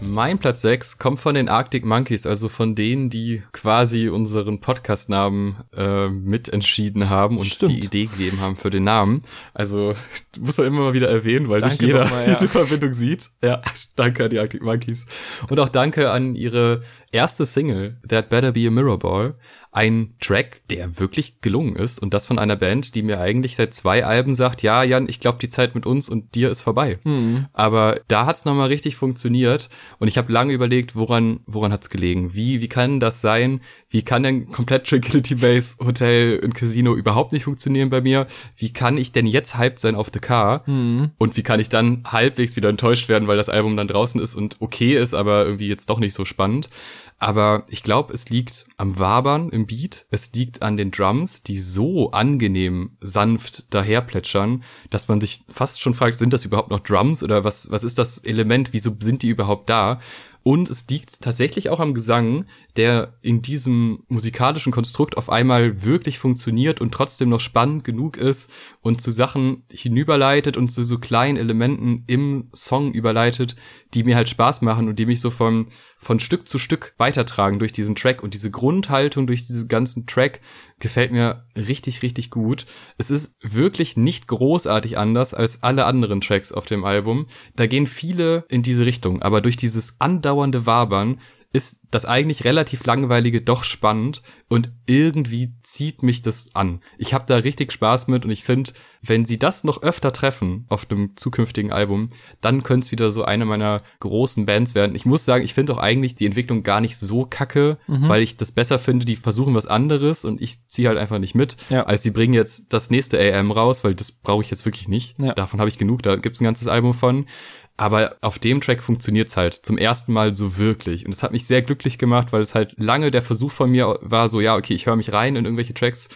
Mein Platz 6 kommt von den Arctic Monkeys, also von denen, die quasi unseren Podcast-Namen äh, mitentschieden haben und Stimmt. die Idee gegeben haben für den Namen. Also muss man immer mal wieder erwähnen, weil nicht Danke jeder nochmal, ja. diese Verbindung sieht. Ja, danke an die Arctic Monkeys. Und auch danke an ihre erste Single, That Better Be a Mirror Ball, ein Track, der wirklich gelungen ist und das von einer Band, die mir eigentlich seit zwei Alben sagt, ja, Jan, ich glaube, die Zeit mit uns und dir ist vorbei. Mhm. Aber da hat's noch mal richtig funktioniert und ich habe lange überlegt, woran woran hat's gelegen? Wie wie kann das sein? Wie kann denn komplett Tranquility Base Hotel und Casino überhaupt nicht funktionieren bei mir? Wie kann ich denn jetzt hyped sein auf The Car? Mhm. Und wie kann ich dann halbwegs wieder enttäuscht werden, weil das Album dann draußen ist und okay ist, aber irgendwie jetzt doch nicht so spannend? Aber ich glaube, es liegt am Wabern im Beat. Es liegt an den Drums, die so angenehm sanft daherplätschern, dass man sich fast schon fragt, sind das überhaupt noch Drums oder was, was ist das Element? Wieso sind die überhaupt da? Und es liegt tatsächlich auch am Gesang, der in diesem musikalischen Konstrukt auf einmal wirklich funktioniert und trotzdem noch spannend genug ist und zu Sachen hinüberleitet und zu so kleinen Elementen im Song überleitet, die mir halt Spaß machen und die mich so von, von Stück zu Stück weitertragen durch diesen Track und diese Grundhaltung durch diesen ganzen Track gefällt mir richtig, richtig gut. Es ist wirklich nicht großartig anders als alle anderen Tracks auf dem Album. Da gehen viele in diese Richtung, aber durch dieses andauernde Wabern ist das eigentlich relativ langweilige doch spannend und irgendwie zieht mich das an. Ich habe da richtig Spaß mit und ich finde, wenn sie das noch öfter treffen auf einem zukünftigen Album, dann könnte es wieder so eine meiner großen Bands werden. Ich muss sagen, ich finde auch eigentlich die Entwicklung gar nicht so kacke, Mhm. weil ich das besser finde, die versuchen was anderes und ich ziehe halt einfach nicht mit. Ja. Also sie bringen jetzt das nächste AM raus, weil das brauche ich jetzt wirklich nicht. Ja. Davon habe ich genug, da gibt's ein ganzes Album von. Aber auf dem Track funktioniert's halt zum ersten Mal so wirklich. Und es hat mich sehr glücklich gemacht, weil es halt lange der Versuch von mir war, so ja, okay, ich höre mich rein in irgendwelche Tracks.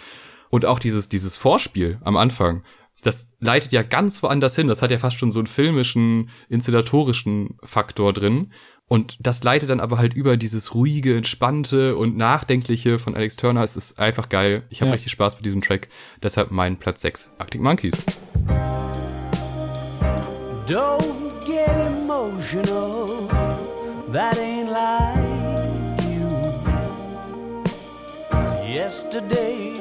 Und auch dieses, dieses Vorspiel am Anfang, das leitet ja ganz woanders hin. Das hat ja fast schon so einen filmischen, inszenatorischen Faktor drin. Und das leitet dann aber halt über dieses ruhige, entspannte und nachdenkliche von Alex Turner. Es ist einfach geil. Ich habe Ja. richtig Spaß mit diesem Track. Deshalb mein Platz 6, Arctic Monkeys. Don't get emotional. That ain't like you. Yesterday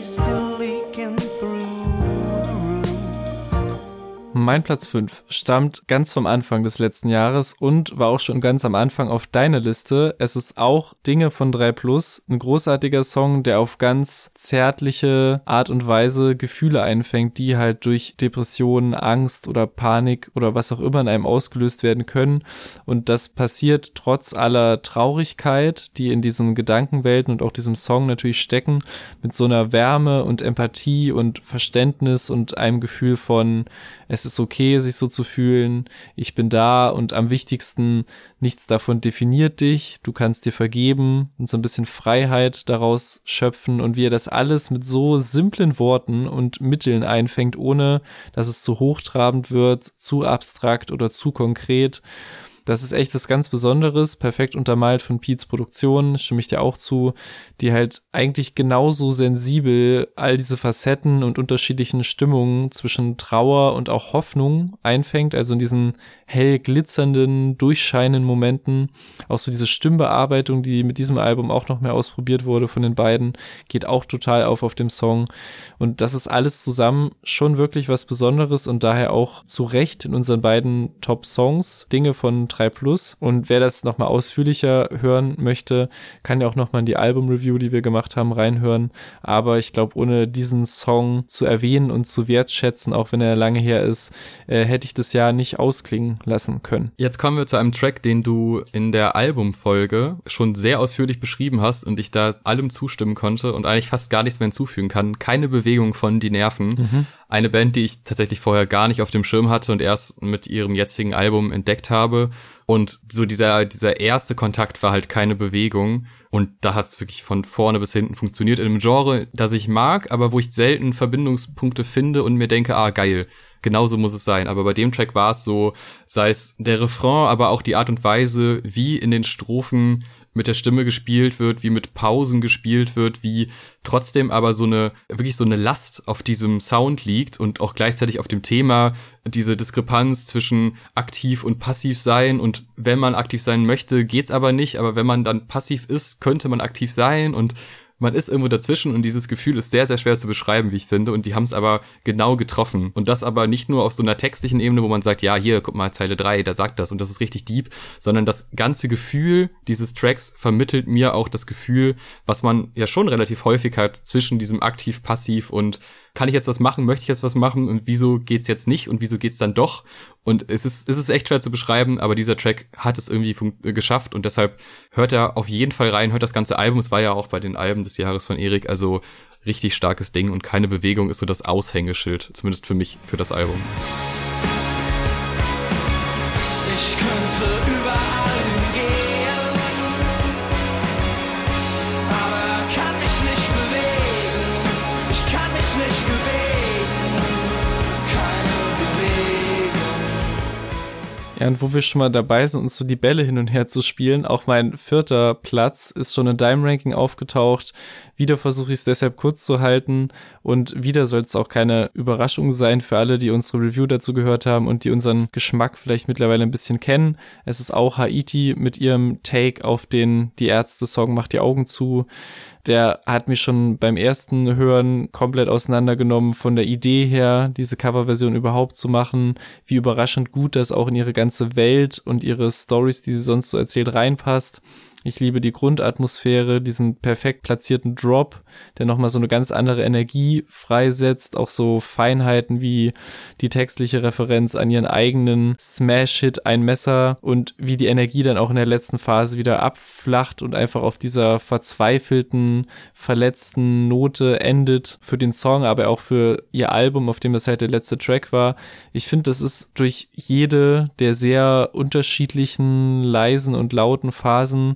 Mein Platz 5 stammt ganz vom Anfang des letzten Jahres und war auch schon ganz am Anfang auf deiner Liste. Es ist auch Dinge von 3 Plus, ein großartiger Song, der auf ganz zärtliche Art und Weise Gefühle einfängt, die halt durch Depressionen, Angst oder Panik oder was auch immer in einem ausgelöst werden können. Und das passiert trotz aller Traurigkeit, die in diesen Gedankenwelten und auch diesem Song natürlich stecken, mit so einer Wärme und Empathie und Verständnis und einem Gefühl von, es ist okay, sich so zu fühlen, ich bin da und am wichtigsten, nichts davon definiert dich, du kannst dir vergeben und so ein bisschen Freiheit daraus schöpfen und wie er das alles mit so simplen Worten und Mitteln einfängt, ohne dass es zu hochtrabend wird, zu abstrakt oder zu konkret. Das ist echt was ganz Besonderes, perfekt untermalt von Pete's Produktion, stimme ich dir auch zu, die halt eigentlich genauso sensibel all diese Facetten und unterschiedlichen Stimmungen zwischen Trauer und auch Hoffnung einfängt, also in diesen hell glitzernden, durchscheinenden Momenten. Auch so diese Stimmbearbeitung, die mit diesem Album auch noch mehr ausprobiert wurde von den beiden, geht auch total auf auf dem Song. Und das ist alles zusammen schon wirklich was Besonderes und daher auch zu Recht in unseren beiden Top-Songs, Dinge von 3 Plus. Und wer das nochmal ausführlicher hören möchte, kann ja auch nochmal in die Album-Review, die wir gemacht haben, reinhören. Aber ich glaube, ohne diesen Song zu erwähnen und zu wertschätzen, auch wenn er lange her ist, äh, hätte ich das Jahr nicht ausklingen lassen können. Jetzt kommen wir zu einem Track, den du in der Albumfolge schon sehr ausführlich beschrieben hast und ich da allem zustimmen konnte und eigentlich fast gar nichts mehr hinzufügen kann. Keine Bewegung von Die Nerven. Eine Band, die ich tatsächlich vorher gar nicht auf dem Schirm hatte und erst mit ihrem jetzigen Album entdeckt habe. Und so dieser, dieser erste Kontakt war halt keine Bewegung. Und da hat es wirklich von vorne bis hinten funktioniert. In einem Genre, das ich mag, aber wo ich selten Verbindungspunkte finde und mir denke, ah, geil, genauso muss es sein. Aber bei dem Track war es so, sei es der Refrain, aber auch die Art und Weise, wie in den Strophen mit der Stimme gespielt wird, wie mit Pausen gespielt wird, wie trotzdem aber so eine, wirklich so eine Last auf diesem Sound liegt und auch gleichzeitig auf dem Thema diese Diskrepanz zwischen aktiv und passiv sein. Und wenn man aktiv sein möchte, geht's aber nicht, aber wenn man dann passiv ist, könnte man aktiv sein. Und man ist irgendwo dazwischen und dieses Gefühl ist sehr, sehr schwer zu beschreiben, wie ich finde. Und die haben es aber genau getroffen. Und das aber nicht nur auf so einer textlichen Ebene, wo man sagt, ja, hier, guck mal, Zeile drei, da sagt das und das ist richtig deep, sondern das ganze Gefühl dieses Tracks vermittelt mir auch das Gefühl, was man ja schon relativ häufig hat zwischen diesem aktiv-passiv und kann ich jetzt was machen, möchte ich jetzt was machen und wieso geht's jetzt nicht und wieso geht's dann doch? Und es ist, es ist echt schwer zu beschreiben, aber dieser Track hat es irgendwie äh, geschafft und deshalb hört er auf jeden Fall rein, hört das ganze Album. Es war ja auch bei den Alben des Jahres von Erik, also richtig starkes Ding und keine Bewegung ist so das Aushängeschild, zumindest für mich, für das Album. Ich könnte Ja, und wo wir schon mal dabei sind, uns so die Bälle hin und her zu spielen, auch mein vierter Platz ist schon in deinem Ranking aufgetaucht. Wieder versuche ich es deshalb kurz zu halten und wieder soll es auch keine Überraschung sein für alle, die unsere Review dazu gehört haben und die unseren Geschmack vielleicht mittlerweile ein bisschen kennen. Es ist auch Haiti mit ihrem Take auf den Die Ärzte-Song Macht die Augen zu. Der hat mich schon beim ersten Hören komplett auseinandergenommen von der Idee her, diese Coverversion überhaupt zu machen, wie überraschend gut das auch in ihre ganze Welt und ihre Stories, die sie sonst so erzählt, reinpasst. Ich liebe die Grundatmosphäre, diesen perfekt platzierten Drop, der nochmal so eine ganz andere Energie freisetzt, auch so Feinheiten wie die textliche Referenz an ihren eigenen Smash-Hit Ein Messer und wie die Energie dann auch in der letzten Phase wieder abflacht und einfach auf dieser verzweifelten, verletzten Note endet für den Song, aber auch für ihr Album, auf dem das halt der letzte Track war. Ich finde, das ist durch jede der sehr unterschiedlichen, leisen und lauten Phasen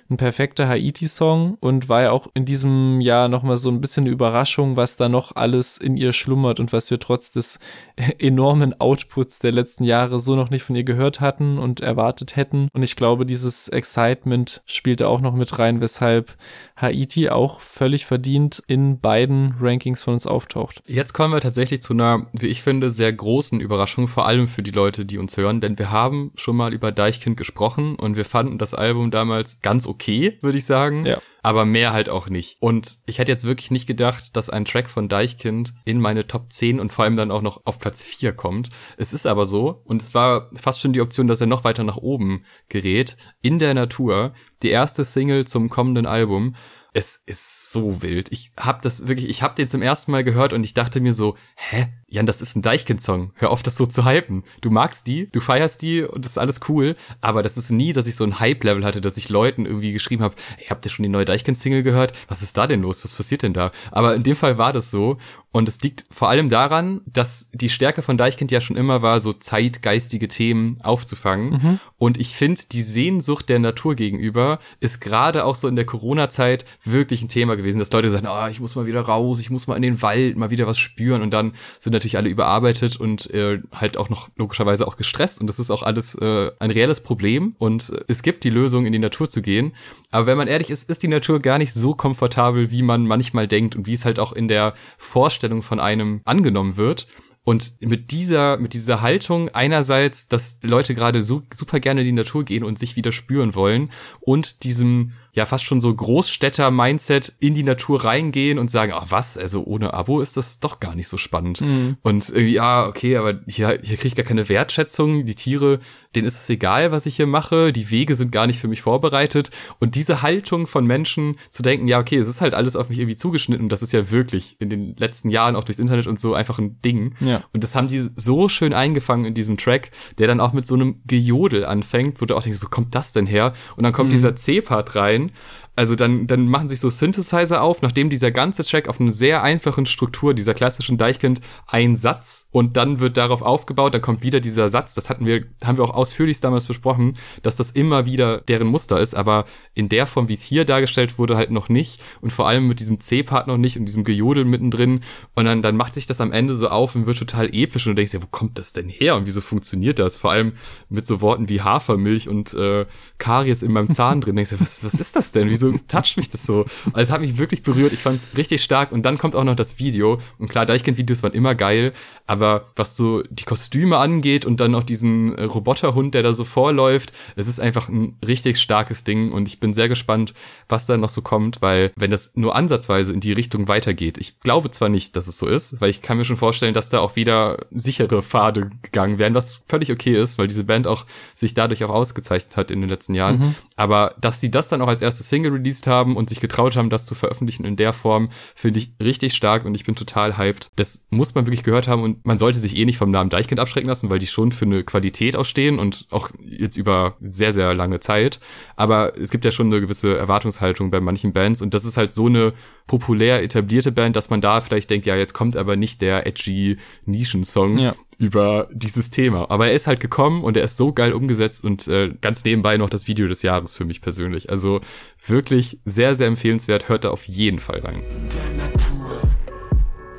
ein perfekter Haiti-Song und war ja auch in diesem Jahr nochmal so ein bisschen eine Überraschung, was da noch alles in ihr schlummert und was wir trotz des enormen Outputs der letzten Jahre so noch nicht von ihr gehört hatten und erwartet hätten. Und ich glaube, dieses Excitement spielte auch noch mit rein, weshalb Haiti auch völlig verdient in beiden Rankings von uns auftaucht. Jetzt kommen wir tatsächlich zu einer, wie ich finde, sehr großen Überraschung, vor allem für die Leute, die uns hören, denn wir haben schon mal über Deichkind gesprochen und wir fanden das Album damals ganz okay, würde ich sagen. Ja. Aber mehr halt auch nicht. Und ich hätte jetzt wirklich nicht gedacht, dass ein Track von Deichkind in meine Top 10 und vor allem dann auch noch auf Platz 4 kommt. Es ist aber so, und es war fast schon die Option, dass er noch weiter nach oben gerät. In der Natur, die erste Single zum kommenden Album. Es ist so wild. Ich hab das wirklich, ich hab den zum ersten Mal gehört und ich dachte mir so, hä? Jan, das ist ein Deichkind-Song. Hör auf, das so zu hypen. Du magst die, du feierst die und das ist alles cool. Aber das ist nie, dass ich so ein Hype-Level hatte, dass ich Leuten irgendwie geschrieben habe, ey, habt ihr schon die neue Deichkind-Single gehört? Was ist da denn los? Was passiert denn da? Aber in dem Fall war das so. Und es liegt vor allem daran, dass die Stärke von Deichkind ja schon immer war, so zeitgeistige Themen aufzufangen. Und ich finde, die Sehnsucht der Natur gegenüber ist gerade auch so in der Corona-Zeit wirklich ein Thema gewesen, dass Leute sagen, oh, ich muss mal wieder raus, ich muss mal in den Wald, mal wieder was spüren. Und dann sind natürlich alle überarbeitet und äh, halt auch noch logischerweise auch gestresst. Und das ist auch alles äh, ein reelles Problem. Und äh, es gibt die Lösung, in die Natur zu gehen. Aber wenn man ehrlich ist, ist die Natur gar nicht so komfortabel, wie man manchmal denkt und wie es halt auch in der Vorstellung von einem angenommen wird. Und mit dieser, mit dieser Haltung einerseits, dass Leute gerade so super gerne in die Natur gehen und sich wieder spüren wollen und diesem ja fast schon so Großstädter-Mindset in die Natur reingehen und sagen, ach was, also ohne Abo ist das doch gar nicht so spannend. Und irgendwie, ja, okay, aber hier, hier kriege ich gar keine Wertschätzung. Die Tiere, denen ist es egal, was ich hier mache. Die Wege sind gar nicht für mich vorbereitet. Und diese Haltung von Menschen zu denken, ja, okay, es ist halt alles auf mich irgendwie zugeschnitten. Das ist ja wirklich in den letzten Jahren auch durchs Internet und so einfach ein Ding. Ja. Und das haben die so schön eingefangen in diesem Track, der dann auch mit so einem Gejodel anfängt, wo du auch denkst, wo kommt das denn her? Und dann kommt dieser C-Part rein. Also dann, dann machen sich so Synthesizer auf, nachdem dieser ganze Track auf einer sehr einfachen Struktur dieser klassischen Deichkind ein Satz und dann wird darauf aufgebaut, dann kommt wieder dieser Satz, das hatten wir, haben wir auch ausführlich damals besprochen, dass das immer wieder deren Muster ist, aber in der Form, wie es hier dargestellt wurde, halt noch nicht und vor allem mit diesem C-Part noch nicht und diesem Gejodel mittendrin und dann, dann macht sich das am Ende so auf und wird total episch und du denkst ja, wo kommt das denn her und wieso funktioniert das? Vor allem mit so Worten wie Hafermilch und äh, Karies in meinem Zahn drin, denkst du, was, was ist das denn? Wieso toucht mich das so? Also es hat mich wirklich berührt, ich fand es richtig stark und dann kommt auch noch das Video und klar, Deichkind-Videos waren immer geil, aber was so die Kostüme angeht und dann auch diesen äh, Schäferhund, der da so vorläuft. Es ist einfach ein richtig starkes Ding und ich bin sehr gespannt, was da noch so kommt, weil wenn das nur ansatzweise in die Richtung weitergeht, ich glaube zwar nicht, dass es so ist, weil ich kann mir schon vorstellen, dass da auch wieder sichere Pfade gegangen werden, was völlig okay ist, weil diese Band auch sich dadurch auch ausgezeichnet hat in den letzten Jahren. Mhm. Aber dass sie das dann auch als erste Single released haben und sich getraut haben, das zu veröffentlichen in der Form, finde ich richtig stark und ich bin total hyped. Das muss man wirklich gehört haben und man sollte sich eh nicht vom Namen Deichkind abschrecken lassen, weil die schon für eine Qualität ausstehen und auch jetzt über sehr, sehr lange Zeit. Aber es gibt ja schon eine gewisse Erwartungshaltung bei manchen Bands und das ist halt so eine populär etablierte Band, dass man da vielleicht denkt, ja, jetzt kommt aber nicht der edgy Nischensong ja. Über dieses Thema. Aber er ist halt gekommen und er ist so geil umgesetzt und äh, ganz nebenbei noch das Video des Jahres für mich persönlich. Also wirklich sehr, sehr empfehlenswert. Hört da auf jeden Fall rein. Der Natur,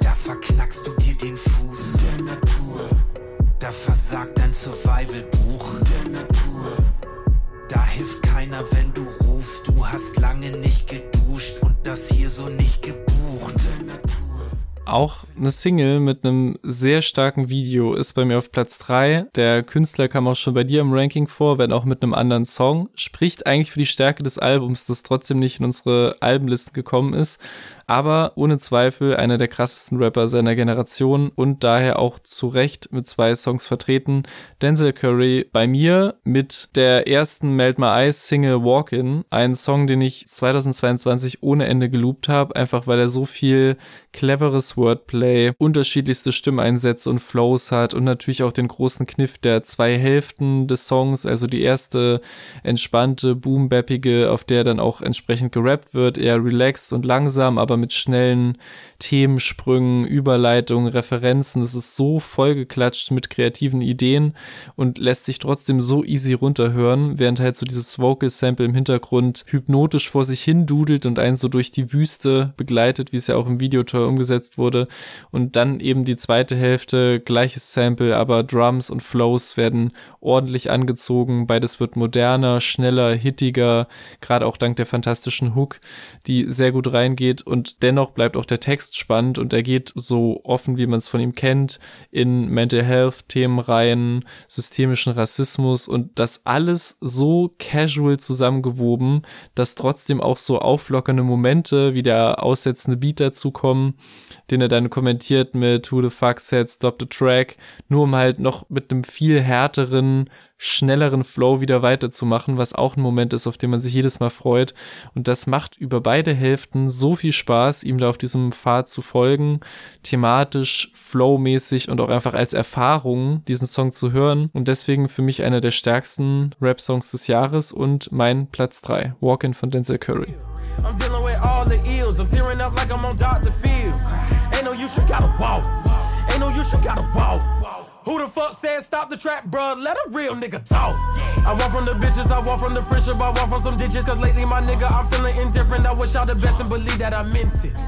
da verknackst du dir den Fuß. Der Natur, da versagt dein Survival-Buch. Der Natur, da hilft keiner, wenn du rufst. Du hast lange nicht geduscht und das hier so nicht gebucht. Auch eine Single mit einem sehr starken Video ist bei mir auf Platz drei. Der Künstler kam auch schon bei dir im Ranking vor, wenn auch mit einem anderen Song. Spricht eigentlich für die Stärke des Albums, das trotzdem nicht in unsere Albenlisten gekommen ist aber ohne Zweifel einer der krassesten Rapper seiner Generation und daher auch zu Recht mit zwei Songs vertreten. Denzel Curry bei mir mit der ersten Melt My Eyes Single Walk-In, ein Song, den ich 2022 ohne Ende geloopt habe, einfach weil er so viel cleveres Wordplay, unterschiedlichste Stimmeinsätze und Flows hat und natürlich auch den großen Kniff der zwei Hälften des Songs, also die erste entspannte, boom-bappige, auf der dann auch entsprechend gerappt wird, eher relaxed und langsam, aber mit schnellen Themensprüngen, Überleitungen, Referenzen. Das ist so vollgeklatscht mit kreativen Ideen und lässt sich trotzdem so easy runterhören, während halt so dieses Vocal Sample im Hintergrund hypnotisch vor sich hin dudelt und einen so durch die Wüste begleitet, wie es ja auch im Video toll umgesetzt wurde. Und dann eben die zweite Hälfte, gleiches Sample, aber Drums und Flows werden ordentlich angezogen. Beides wird moderner, schneller, hittiger, gerade auch dank der fantastischen Hook, die sehr gut reingeht und dennoch bleibt auch der Text spannend und er geht so offen, wie man es von ihm kennt, in Mental Health Themen rein, systemischen Rassismus und das alles so casual zusammengewoben, dass trotzdem auch so auflockernde Momente wie der aussetzende Beat dazukommen, den er dann kommentiert mit Who the fuck said stop the track, nur um halt noch mit einem viel härteren schnelleren Flow wieder weiterzumachen, was auch ein Moment ist, auf den man sich jedes Mal freut. Und das macht über beide Hälften so viel Spaß, ihm da auf diesem Pfad zu folgen, thematisch, flowmäßig und auch einfach als Erfahrung diesen Song zu hören. Und deswegen für mich einer der stärksten Rap-Songs des Jahres und mein Platz 3, Walkin' von Denzel Curry. Ain't no use, you gotta walk. Ain't no use, you gotta walk. Who the fuck said stop the trap, bruh? Let a real nigga talk. I walk from the bitches, I walk from the friendship, I walk from some ditches. Cause lately, my nigga, I'm feeling indifferent. I wish y'all the best and believe that I meant it.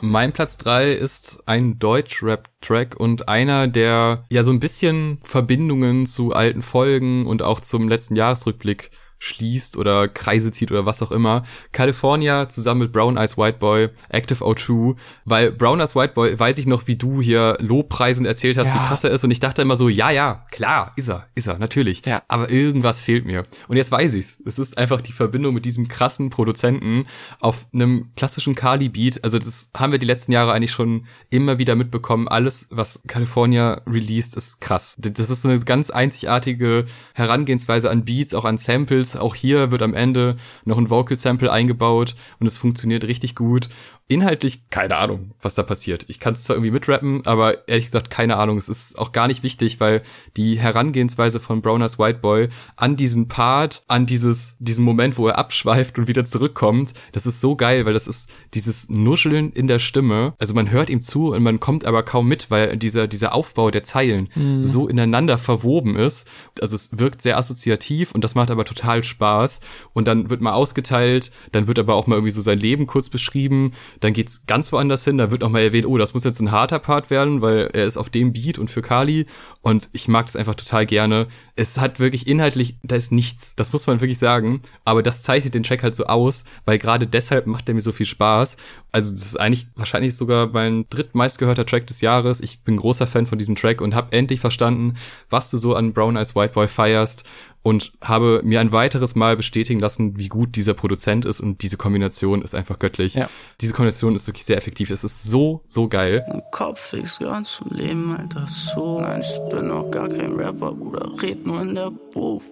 Mein Platz drei ist ein Deutsch-Rap-Track und einer, der ja so ein bisschen Verbindungen zu alten Folgen und auch zum letzten Jahresrückblick schließt oder Kreise zieht oder was auch immer. California zusammen mit Brown Eyes White Boy, Active O2, weil Brown Eyes White Boy, weiß ich noch, wie du hier Lobpreisend erzählt hast, ja. wie krass er ist und ich dachte immer so, ja, ja, klar, ist er, ist er, natürlich. Ja. Aber irgendwas fehlt mir. Und jetzt weiß ich's. Es ist einfach die Verbindung mit diesem krassen Produzenten auf einem klassischen Kali-Beat. Also das haben wir die letzten Jahre eigentlich schon immer wieder mitbekommen. Alles, was California released, ist krass. Das ist eine ganz einzigartige Herangehensweise an Beats, auch an Samples, auch hier wird am Ende noch ein Vocal Sample eingebaut und es funktioniert richtig gut. Inhaltlich keine Ahnung, was da passiert. Ich kann es zwar irgendwie mitrappen, aber ehrlich gesagt keine Ahnung. Es ist auch gar nicht wichtig, weil die Herangehensweise von Browners White Boy an diesen Part, an dieses, diesen Moment, wo er abschweift und wieder zurückkommt, das ist so geil, weil das ist dieses Nuscheln in der Stimme. Also man hört ihm zu und man kommt aber kaum mit, weil dieser, dieser Aufbau der Zeilen mhm. so ineinander verwoben ist. Also es wirkt sehr assoziativ und das macht aber total Spaß. Und dann wird mal ausgeteilt, dann wird aber auch mal irgendwie so sein Leben kurz beschrieben dann geht's ganz woanders hin, da wird nochmal erwähnt, oh, das muss jetzt ein harter Part werden, weil er ist auf dem Beat und für Kali und ich mag das einfach total gerne. Es hat wirklich inhaltlich, da ist nichts, das muss man wirklich sagen, aber das zeichnet den Track halt so aus, weil gerade deshalb macht er mir so viel Spaß. Also das ist eigentlich wahrscheinlich sogar mein drittmeistgehörter Track des Jahres. Ich bin großer Fan von diesem Track und habe endlich verstanden, was du so an Brown Eyes White Boy feierst und habe mir ein weiteres Mal bestätigen lassen, wie gut dieser Produzent ist und diese Kombination ist einfach göttlich. Ja. Diese Kombination ist wirklich sehr effektiv. Es ist so, so geil. Im Kopf ich gehören zum Leben, Alter, so. Ich bin noch gar kein Rapper, Bruder, red nur in der Booth.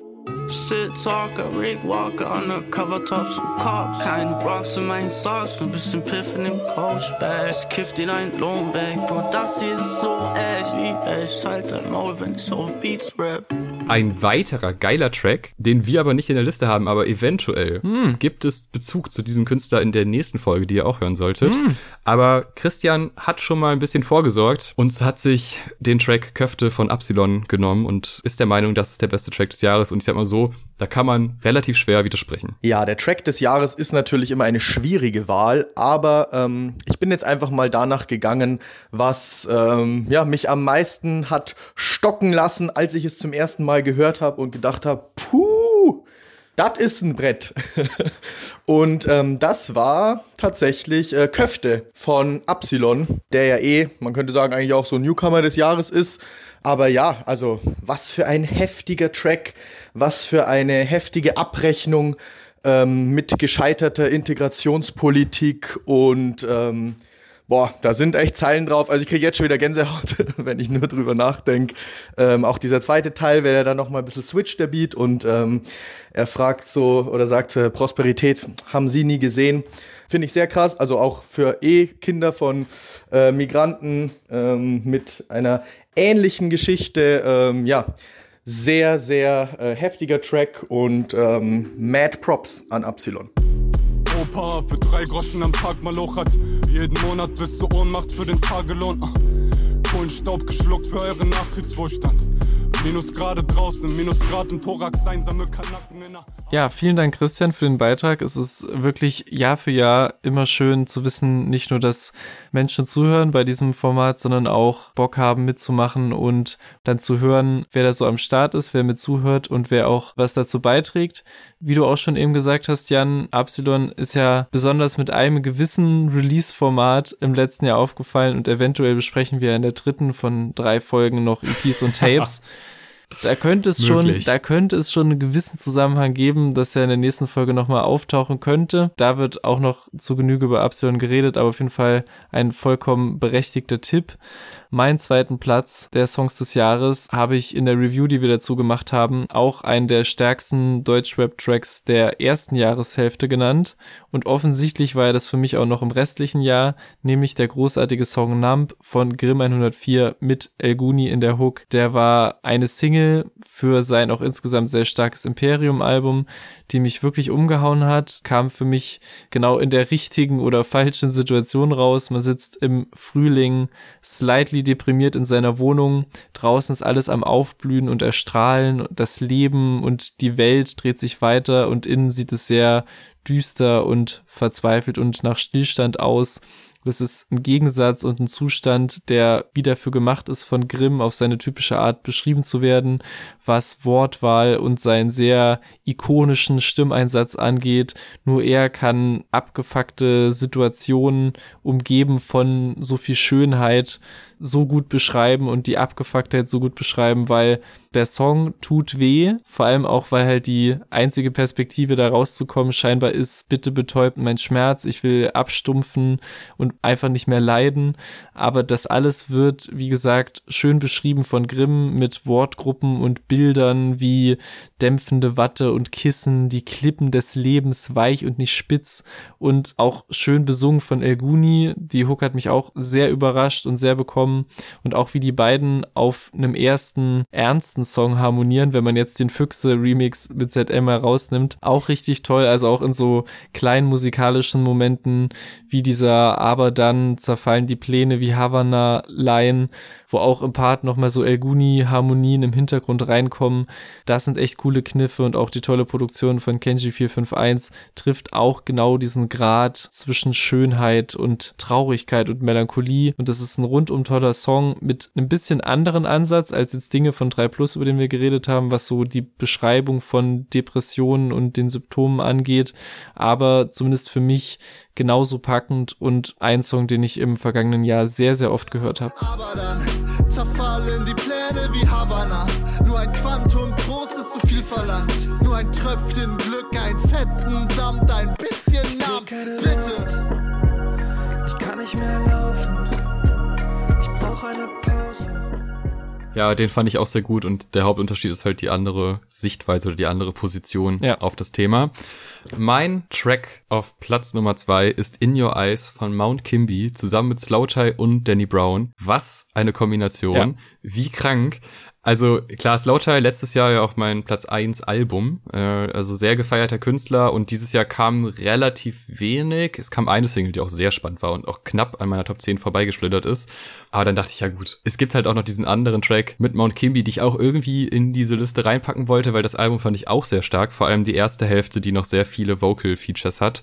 Shit Talker, Rick Walker, Undercover Tops und Cops. Kein Rocks in meinen Sauce, nur bisschen Piff in dem Coachbag. Ich kiff den einen Lohn weg, Bro, das hier ist so echt. Wie echt, halt dein Maul, wenn ich auf Beats rap. Ein weiterer geiler Track, den wir aber nicht in der Liste haben, aber eventuell gibt es Bezug zu diesem Künstler in der nächsten Folge, die ihr auch hören solltet. Aber Christian hat schon mal ein bisschen vorgesorgt und hat sich den Track Köfte von Absilon genommen und ist der Meinung, das ist der beste Track des Jahres. Und ich sag mal so, da kann man relativ schwer widersprechen. Ja, der Track des Jahres ist natürlich immer eine schwierige Wahl, aber ähm, ich bin jetzt einfach mal danach gegangen, was ähm, ja, mich am meisten hat stocken lassen, als ich es zum ersten Mal gehört habe und gedacht habe, puh, das ist ein Brett. und ähm, das war tatsächlich äh, Köfte von Absilon, der ja eh, man könnte sagen, eigentlich auch so Newcomer des Jahres ist. Aber ja, also was für ein heftiger Track, was für eine heftige Abrechnung ähm, mit gescheiterter Integrationspolitik und ähm, boah, da sind echt Zeilen drauf. Also ich kriege jetzt schon wieder Gänsehaut, wenn ich nur drüber nachdenke. Ähm, auch dieser zweite Teil, wenn er dann noch mal ein bisschen switcht, der Beat, und ähm, er fragt so oder sagt, äh, Prosperität haben Sie nie gesehen. Finde ich sehr krass. Also auch für eh Kinder von äh, Migranten ähm, mit einer ähnlichen Geschichte. Ähm, ja, sehr, sehr äh, heftiger Track und ähm, Mad Props an Absilon. Opa für drei Groschen am Tag Maloch hat jeden Monat bis zur Ohnmacht für den Tagelohn. Kohlenstaub geschluckt für euren Nachkriegswohlstand. Minusgrade draußen, Minusgrad im Thorax, einsame Kanaken in Ja, vielen Dank, Christian, für den Beitrag. Es ist wirklich Jahr für Jahr immer schön zu wissen, nicht nur, dass Menschen zuhören bei diesem Format, sondern auch Bock haben mitzumachen und dann zu hören, wer da so am Start ist, wer mit zuhört und wer auch was dazu beiträgt. Wie du auch schon eben gesagt hast, Jan, Absilon ist ja besonders mit einem gewissen Release-Format im letzten Jahr aufgefallen und eventuell besprechen wir in der dritten von drei Folgen noch EPs und Tapes. Da könnte es schon, Möglich. da könnte es schon einen gewissen Zusammenhang geben, dass er in der nächsten Folge nochmal auftauchen könnte. Da wird auch noch zu Genüge über Absilon geredet, aber auf jeden Fall ein vollkommen berechtigter Tipp. Meinen zweiten Platz der Songs des Jahres habe ich in der Review, die wir dazu gemacht haben, auch einen der stärksten Deutschrap-Tracks der ersten Jahreshälfte genannt. Und offensichtlich war er das für mich auch noch im restlichen Jahr, nämlich der großartige Song Numb von Grimm 104 mit El Guni in der Hook. Der war eine Single für sein auch insgesamt sehr starkes Imperium-Album, die mich wirklich umgehauen hat, kam für mich genau in der richtigen oder falschen Situation raus. Man sitzt im Frühling slightly deprimiert in seiner Wohnung. Draußen ist alles am Aufblühen und Erstrahlen. Das Leben und die Welt dreht sich weiter und innen sieht es sehr düster und verzweifelt und nach Stillstand aus. Das ist ein Gegensatz und ein Zustand, der wie dafür gemacht ist, von Grimm auf seine typische Art beschrieben zu werden, was Wortwahl und seinen sehr ikonischen Stimmeinsatz angeht. Nur er kann abgefuckte Situationen umgeben von so viel Schönheit so gut beschreiben und die Abgefucktheit so gut beschreiben, weil der Song tut weh, vor allem auch, weil halt die einzige Perspektive da rauszukommen scheinbar ist, bitte betäubt mein Schmerz, ich will abstumpfen und einfach nicht mehr leiden, aber das alles wird, wie gesagt, schön beschrieben von Grimm mit Wortgruppen und Bildern wie dämpfende Watte und Kissen, die Klippen des Lebens weich und nicht spitz und auch schön besungen von El Guni. Die Hook hat mich auch sehr überrascht und sehr bekommen reinkommen und auch wie die beiden auf einem ersten ernsten Song harmonieren, wenn man jetzt den Füchse Remix mit ZM herausnimmt, auch richtig toll, also auch in so kleinen musikalischen Momenten wie dieser Aber dann zerfallen die Pläne wie Havana Line, wo auch im Part nochmal so Elguni Harmonien im Hintergrund reinkommen. Das sind echt coole Kniffe und auch die tolle Produktion von Kenji 451 trifft auch genau diesen Grad zwischen Schönheit und Traurigkeit und Melancholie und das ist ein rundum toller Song mit einem bisschen anderen Ansatz als jetzt Dinge von 3 Plus, über den wir geredet haben, was so die Beschreibung von Depressionen und den Symptomen angeht, aber zumindest für mich genauso packend und ein Song, den ich im vergangenen Jahr sehr, sehr oft gehört habe. Aber dann zerfallen die Pläne wie Havanna. Nur ein Quantum Trost ist zu viel verlangt. Nur ein Tröpfchen Glück, ein Fetzen samt ein bisschen Namen. Bitte. Ich kann nicht mehr laufen. Ich brauche eine Pause. Ja, den fand ich auch sehr gut und der Hauptunterschied ist halt die andere Sichtweise oder die andere Position Ja. auf das Thema. Mein Track auf Platz Nummer zwei ist In Your Eyes von Mount Kimby zusammen mit Slowthai und Danny Brown. Was eine Kombination. Ja. Wie krank. Also klar, Slowthai letztes Jahr ja auch mein Platz 1 Album, äh, also sehr gefeierter Künstler und dieses Jahr kam relativ wenig. Es kam eine Single, die auch sehr spannend war und auch knapp an meiner Top 10 vorbeigeschlittert ist. Aber dann dachte ich, ja gut, es gibt halt auch noch diesen anderen Track mit Mount Kimby, die ich auch irgendwie in diese Liste reinpacken wollte, weil das Album fand ich auch sehr stark, vor allem die erste Hälfte, die noch sehr viele Vocal-Features hat.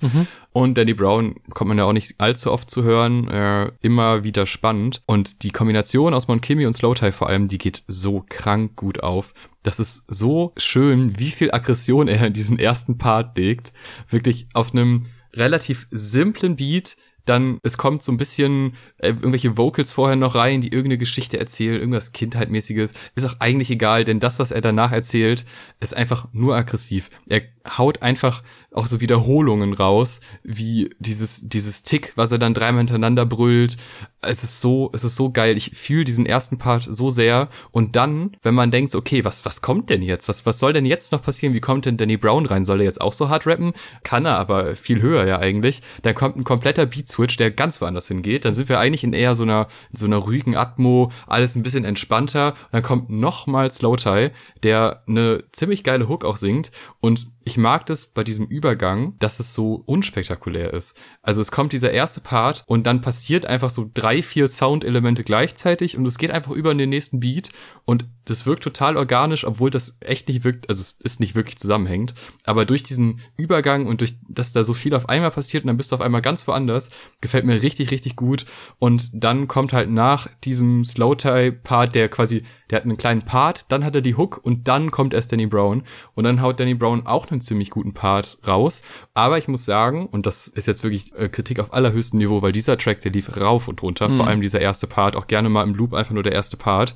Und Danny Brown kommt man ja auch nicht allzu oft zu hören, äh, immer wieder spannend. Und die Kombination aus Mount Kimby und Slowthai vor allem, die geht so krank gut auf. Das ist so schön, wie viel Aggression er in diesen ersten Part legt. Wirklich auf einem relativ simplen Beat, dann es kommt so ein bisschen äh, irgendwelche Vocals vorher noch rein, die irgendeine Geschichte erzählen, irgendwas Kindheitmäßiges, ist auch eigentlich egal, denn das, was er danach erzählt, ist einfach nur aggressiv. Er haut einfach auch so Wiederholungen raus, wie dieses dieses Tick, was er dann dreimal hintereinander brüllt. Es ist so, es ist so geil. Ich fühle diesen ersten Part so sehr und dann, wenn man denkt, okay, was was kommt denn jetzt? Was was soll denn jetzt noch passieren? Wie kommt denn Danny Brown rein? Soll er jetzt auch so hart rappen? Kann er, aber viel höher ja eigentlich. Dann kommt ein kompletter Beat Switch, der ganz woanders hingeht. Dann sind wir eigentlich in eher so einer in so einer ruhigen Atmo, alles ein bisschen entspannter. Und dann kommt nochmal Slowthai, der eine ziemlich geile Hook auch singt und ich mag das bei diesem Übergang, dass es so unspektakulär ist. Also es kommt dieser erste Part und dann passiert einfach so drei, vier Soundelemente gleichzeitig und es geht einfach über in den nächsten Beat und das wirkt total organisch, obwohl das echt nicht wirkt, also es ist nicht wirklich zusammenhängend. Aber durch diesen Übergang und durch, dass da so viel auf einmal passiert und dann bist du auf einmal ganz woanders, gefällt mir richtig, richtig gut. Und dann kommt halt nach diesem Slow-Tie-Part, der quasi, der hat einen kleinen Part, dann hat er die Hook und dann kommt erst Danny Brown. Und dann haut Danny Brown auch einen ziemlich guten Part raus. Aber ich muss sagen, und das ist jetzt wirklich äh, Kritik auf allerhöchstem Niveau, weil dieser Track, der lief rauf und runter, vor Mhm. allem dieser erste Part, auch gerne mal im Loop einfach nur der erste Part.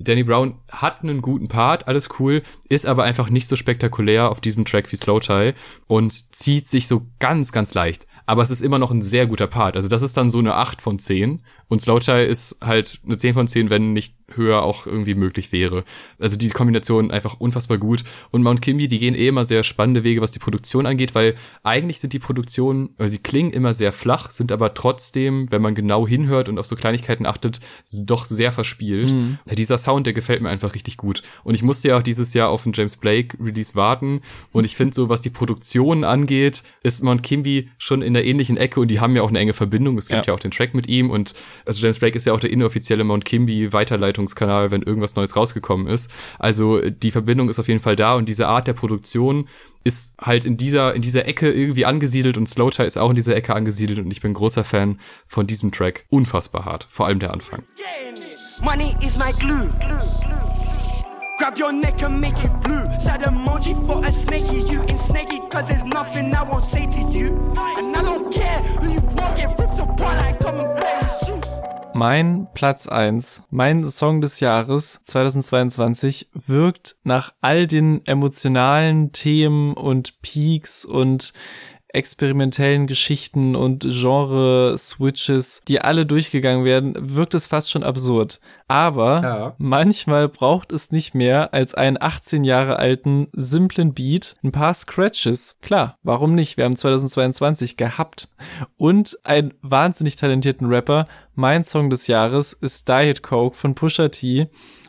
Danny Brown hat einen guten Part, alles cool, ist aber einfach nicht so spektakulär auf diesem Track wie Slow Tie und zieht sich so ganz, ganz leicht. Aber es ist immer noch ein sehr guter Part. Also das ist dann so eine 8 von 10 und Slow Tie ist halt eine 10 von 10, wenn nicht höher auch irgendwie möglich wäre. Also die Kombination einfach unfassbar gut. Und Mount Kimby, die gehen eh immer sehr spannende Wege, was die Produktion angeht, weil eigentlich sind die Produktionen, also sie klingen immer sehr flach, sind aber trotzdem, wenn man genau hinhört und auf so Kleinigkeiten achtet, doch sehr verspielt. Mhm. Dieser Sound, der gefällt mir einfach richtig gut. Und ich musste ja auch dieses Jahr auf den James Blake Release warten. Und ich finde so, was die Produktion angeht, ist Mount Kimby schon in der ähnlichen Ecke und die haben ja auch eine enge Verbindung. Es gibt ja, Ja. auch den Track mit ihm und also James Blake ist ja auch der inoffizielle Mount Kimby Weiterleitungskanal, wenn irgendwas Neues rausgekommen ist. Also die Verbindung ist auf jeden Fall da und diese Art der Produktion ist halt in dieser, in dieser Ecke irgendwie angesiedelt und Slowtie ist auch in dieser Ecke angesiedelt und ich bin großer Fan von diesem Track. Unfassbar hart. Vor allem der Anfang. Money is my glue. Grab your neck and make it blue. Sad emoji for a snaky. You ain't snaky, cause there's nothing I won't say to you. And I don't care who you walking, rips apart like with you. Mein Platz eins, mein Song des Jahres 2022 wirkt nach all den emotionalen Themen und Peaks und experimentellen Geschichten und Genre-Switches, die alle durchgegangen werden, wirkt es fast schon absurd. Aber Ja. manchmal braucht es nicht mehr als einen 18 Jahre alten, simplen Beat, ein paar Scratches. Klar, warum nicht? Wir haben 2022 gehabt. Und einen wahnsinnig talentierten Rapper, Mein Song des Jahres ist Diet Coke von Pusha T.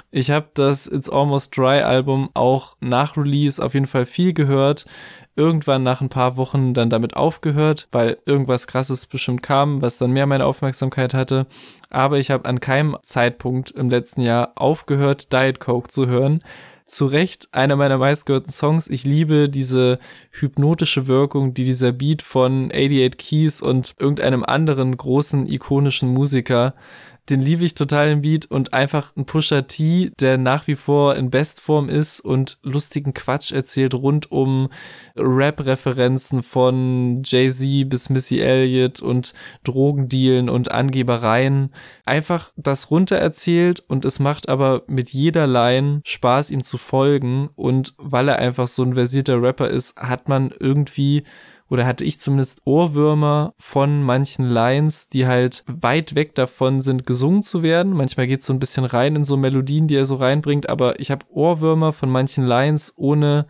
Ich habe das It's Almost Dry Album auch nach Release auf jeden Fall viel gehört. Irgendwann nach ein paar Wochen dann damit aufgehört, weil irgendwas krasses bestimmt kam, was dann mehr meine Aufmerksamkeit hatte. Aber ich habe an keinem Zeitpunkt im letzten Jahr aufgehört, Diet Coke zu hören zu Recht einer meiner meistgehörten Songs. Ich liebe diese hypnotische Wirkung, die dieser Beat von 88 Keys und irgendeinem anderen großen ikonischen Musiker den liebe ich total im Beat und einfach ein Pusher T, der nach wie vor in Bestform ist und lustigen Quatsch erzählt rund um Rap-Referenzen von Jay-Z bis Missy Elliott und Drogendealen und Angebereien. Einfach das runter erzählt und es macht aber mit jeder Line Spaß, ihm zu folgen und weil er einfach so ein versierter Rapper ist, hat man irgendwie oder hatte ich zumindest Ohrwürmer von manchen Lines, die halt weit weg davon sind, gesungen zu werden. Manchmal geht es so ein bisschen rein in so Melodien, die er so reinbringt, aber ich habe Ohrwürmer von manchen Lines, ohne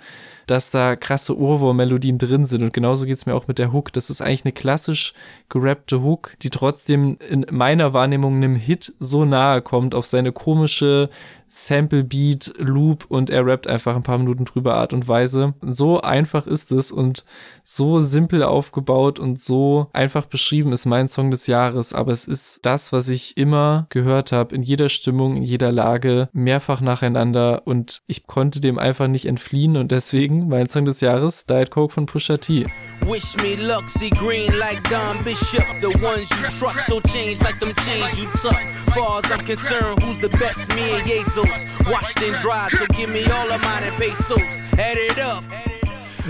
dass da krasse Ohrwurm-Melodien drin sind. Und genauso geht's mir auch mit der Hook. Das ist eigentlich eine klassisch gerappte Hook, die trotzdem in meiner Wahrnehmung einem Hit so nahe kommt auf seine komische Sample Beat Loop und er rappt einfach ein paar Minuten drüber Art und Weise. So einfach ist es und so simpel aufgebaut und so einfach beschrieben ist mein Song des Jahres, aber es ist das, was ich immer gehört habe, in jeder Stimmung, in jeder Lage, mehrfach nacheinander und ich konnte dem einfach nicht entfliehen und deswegen mein Song des Jahres, Diet Coke von Pusha T. Wish me luck, see green like Don Bishop. The ones you trust don't change like them chains you tuck. Far as I'm concerned, who's the best? Me and Jesus. Washed and dried, so give me all of mine and pesos. Add it up.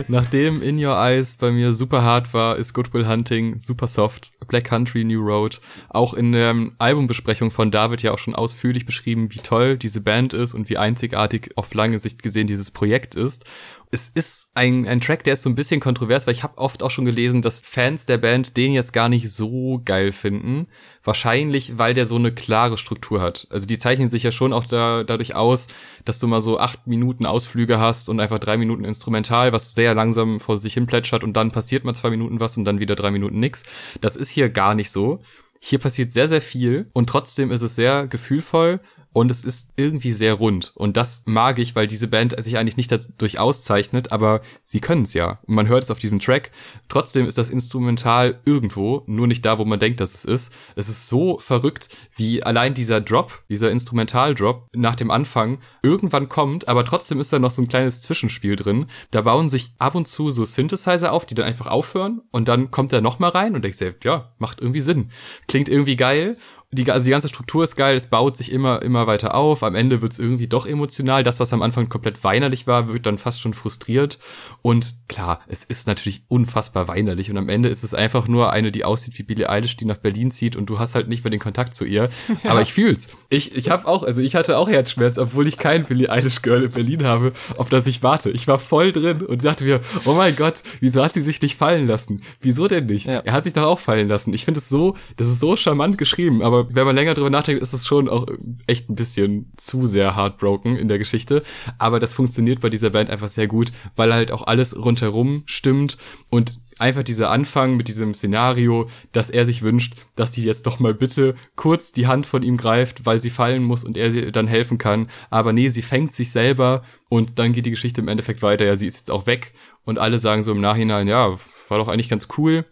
Nachdem In Your Eyes bei mir super hart war, ist Goodwill Hunting super soft. Black Country New Road. Auch in der Albumbesprechung von David ja auch schon ausführlich beschrieben, wie toll diese Band ist und wie einzigartig auf lange Sicht gesehen dieses Projekt ist es ist ein, ein Track, der ist so ein bisschen kontrovers, weil ich habe oft auch schon gelesen, dass Fans der Band den jetzt gar nicht so geil finden. Wahrscheinlich, weil der so eine klare Struktur hat. Also die zeichnen sich ja schon auch da, dadurch aus, dass du mal so acht Minuten Ausflüge hast und einfach drei Minuten Instrumental, was sehr langsam vor sich hin plätschert und dann passiert mal zwei Minuten was und dann wieder drei Minuten nix. Das ist hier gar nicht so. Hier passiert sehr, sehr viel und trotzdem ist es sehr gefühlvoll und es ist irgendwie sehr rund. Und das mag ich, weil diese Band sich eigentlich nicht dadurch auszeichnet, aber sie können es ja. Und man hört es auf diesem Track. Trotzdem ist das Instrumental irgendwo, nur nicht da, wo man denkt, dass es ist. Es ist so verrückt, wie allein dieser Drop, dieser Instrumental-Drop nach dem Anfang irgendwann kommt, aber trotzdem ist da noch so ein kleines Zwischenspiel drin. Da bauen sich ab und zu so Synthesizer auf, die dann einfach aufhören und dann kommt er nochmal rein und denkst dir, ja, macht irgendwie Sinn. Klingt irgendwie geil die, also die ganze Struktur ist geil, es baut sich immer, immer weiter auf. Am Ende wird es irgendwie doch emotional. Das, was am Anfang komplett weinerlich war, wird dann fast schon frustriert. Und klar, es ist natürlich unfassbar weinerlich. Und am Ende ist es einfach nur eine, die aussieht wie Billie Eilish, die nach Berlin zieht und du hast halt nicht mehr den Kontakt zu ihr. Ja. Aber ich fühl's. Ich, ich habe auch, also ich hatte auch Herzschmerz, obwohl ich kein Billie Eilish Girl in Berlin habe, auf das ich warte. Ich war voll drin und sagte mir, oh mein Gott, wieso hat sie sich nicht fallen lassen? Wieso denn nicht? Ja. Er hat sich doch auch fallen lassen. Ich finde es so, das ist so charmant geschrieben, aber wenn man länger drüber nachdenkt, ist es schon auch echt ein bisschen zu sehr heartbroken in der Geschichte. Aber das funktioniert bei dieser Band einfach sehr gut, weil halt auch alles rundherum stimmt und einfach dieser Anfang mit diesem Szenario, dass er sich wünscht, dass sie jetzt doch mal bitte kurz die Hand von ihm greift, weil sie fallen muss und er sie dann helfen kann. Aber nee, sie fängt sich selber und dann geht die Geschichte im Endeffekt weiter. Ja, sie ist jetzt auch weg und alle sagen so im Nachhinein, ja, war doch eigentlich ganz cool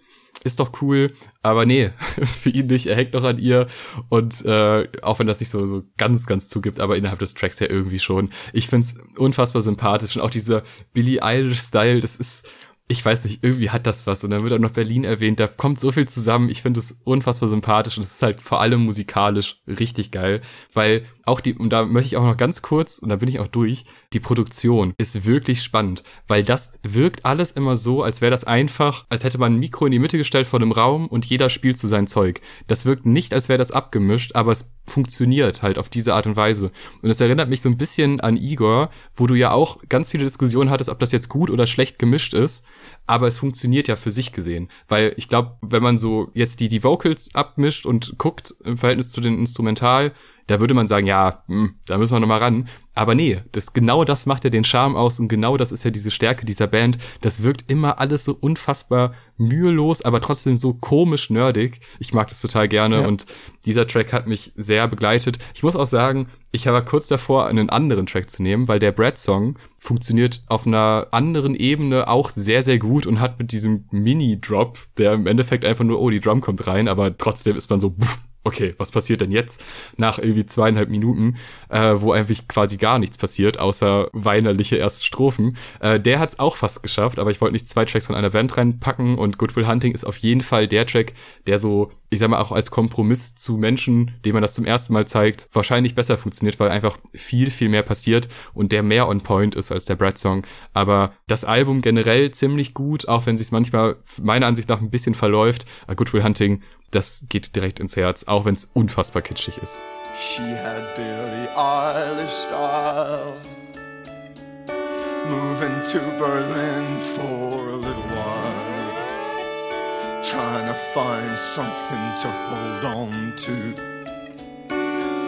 ist doch cool, aber nee, für ihn nicht, er hängt noch an ihr und äh, auch wenn das nicht so, so ganz, ganz zugibt, aber innerhalb des Tracks ja irgendwie schon. Ich find's unfassbar sympathisch und auch dieser Billie Eilish-Style, das ist, ich weiß nicht, irgendwie hat das was. Und dann wird auch noch Berlin erwähnt. Da kommt so viel zusammen. Ich finde es unfassbar sympathisch und es ist halt vor allem musikalisch richtig geil, weil auch die, und da möchte ich auch noch ganz kurz, und da bin ich auch durch, die Produktion ist wirklich spannend, weil das wirkt alles immer so, als wäre das einfach, als hätte man ein Mikro in die Mitte gestellt vor einem Raum und jeder spielt zu sein Zeug. Das wirkt nicht, als wäre das abgemischt, aber es funktioniert halt auf diese Art und Weise. Und das erinnert mich so ein bisschen an Igor, wo du ja auch ganz viele Diskussionen hattest, ob das jetzt gut oder schlecht gemischt ist, aber es funktioniert ja für sich gesehen, weil ich glaube, wenn man so jetzt die die Vocals abmischt und guckt im Verhältnis zu den Instrumental da würde man sagen, ja, hm, da müssen wir nochmal ran. Aber nee, das, genau das macht ja den Charme aus und genau das ist ja diese Stärke dieser Band. Das wirkt immer alles so unfassbar mühelos, aber trotzdem so komisch nerdig. Ich mag das total gerne Ja. und dieser Track hat mich sehr begleitet. Ich muss auch sagen, ich war kurz davor, einen anderen Track zu nehmen, weil der Brad-Song funktioniert auf einer anderen Ebene auch sehr, sehr gut und hat mit diesem Mini-Drop, der im Endeffekt einfach nur, oh, die Drum kommt rein, aber trotzdem ist man so, pff, okay, was passiert denn jetzt nach irgendwie zweieinhalb Minuten, äh, wo eigentlich quasi gar nichts passiert, außer weinerliche erste Strophen. Äh, der hat's auch fast geschafft, aber ich wollte nicht zwei Tracks von einer Band reinpacken und Good Will Hunting ist auf jeden Fall der Track, der so, ich sag mal, auch als Kompromiss zu Menschen, denen man das zum ersten Mal zeigt, wahrscheinlich besser funktioniert, weil einfach viel, viel mehr passiert und der mehr on point ist als der Brad-Song. Aber das Album generell ziemlich gut, auch wenn sich manchmal meiner Ansicht nach ein bisschen verläuft. A Good Will Hunting, das geht direkt ins Herz, auch wenn es unfassbar kitschig ist. She had Billie Eilish style. Moving to Berlin for a little while. Trying to find something to hold on to.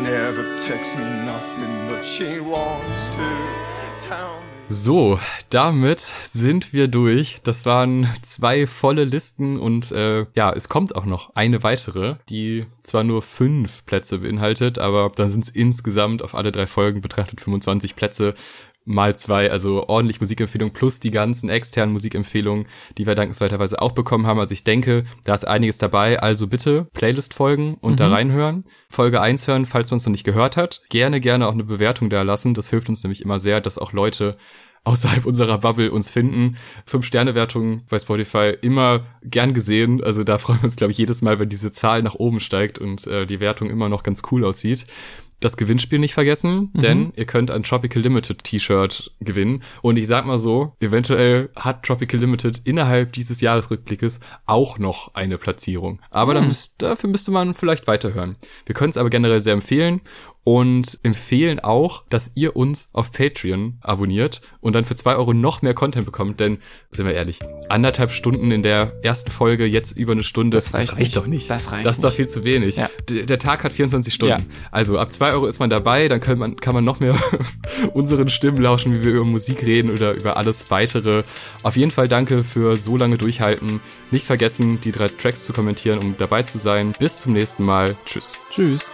Never texts me nothing, but she wants to me. So, damit sind wir durch. Das waren zwei volle Listen und äh, ja, es kommt auch noch eine weitere, die zwar nur fünf Plätze beinhaltet, aber dann sind es insgesamt auf alle drei Folgen betrachtet 25 Plätze mal zwei, also ordentlich Musikempfehlung plus die ganzen externen Musikempfehlungen, die wir dankenswerterweise auch bekommen haben. Also ich denke, da ist einiges dabei. Also bitte Playlist folgen und da Mhm. reinhören. Folge 1 hören, falls man es noch nicht gehört hat. Gerne, gerne auch eine Bewertung da lassen. Das hilft uns nämlich immer sehr, dass auch Leute außerhalb unserer Bubble uns finden. Fünf-Sterne-Wertungen bei Spotify immer gern gesehen. Also da freuen wir uns, glaube ich, jedes Mal, wenn diese Zahl nach oben steigt und äh, die Wertung immer noch ganz cool aussieht. Das Gewinnspiel nicht vergessen, Mhm. denn ihr könnt ein Tropical Limited T-Shirt gewinnen. Und ich sag mal so, eventuell hat Tropical Limited innerhalb dieses Jahresrückblickes auch noch eine Platzierung. Aber da Hm. müsst, dafür müsste man vielleicht weiterhören. Wir können es aber generell sehr empfehlen und empfehlen auch, dass ihr uns auf Patreon abonniert und dann für zwei Euro noch mehr Content bekommt, denn, sind wir ehrlich, anderthalb Stunden in der ersten Folge, jetzt über eine Stunde, das reicht nicht. doch nicht. Das reicht Das ist doch viel zu wenig. Ja. Der Tag hat 24 Stunden. Ja. Also ab zwei Euro ist man dabei, dann kann man, kann man noch mehr unseren Stimmen lauschen, wie wir über Musik reden oder über alles weitere. Auf jeden Fall danke für so lange durchhalten. Nicht vergessen, die drei Tracks zu kommentieren, um dabei zu sein. Bis zum nächsten Mal. Tschüss. Tschüss.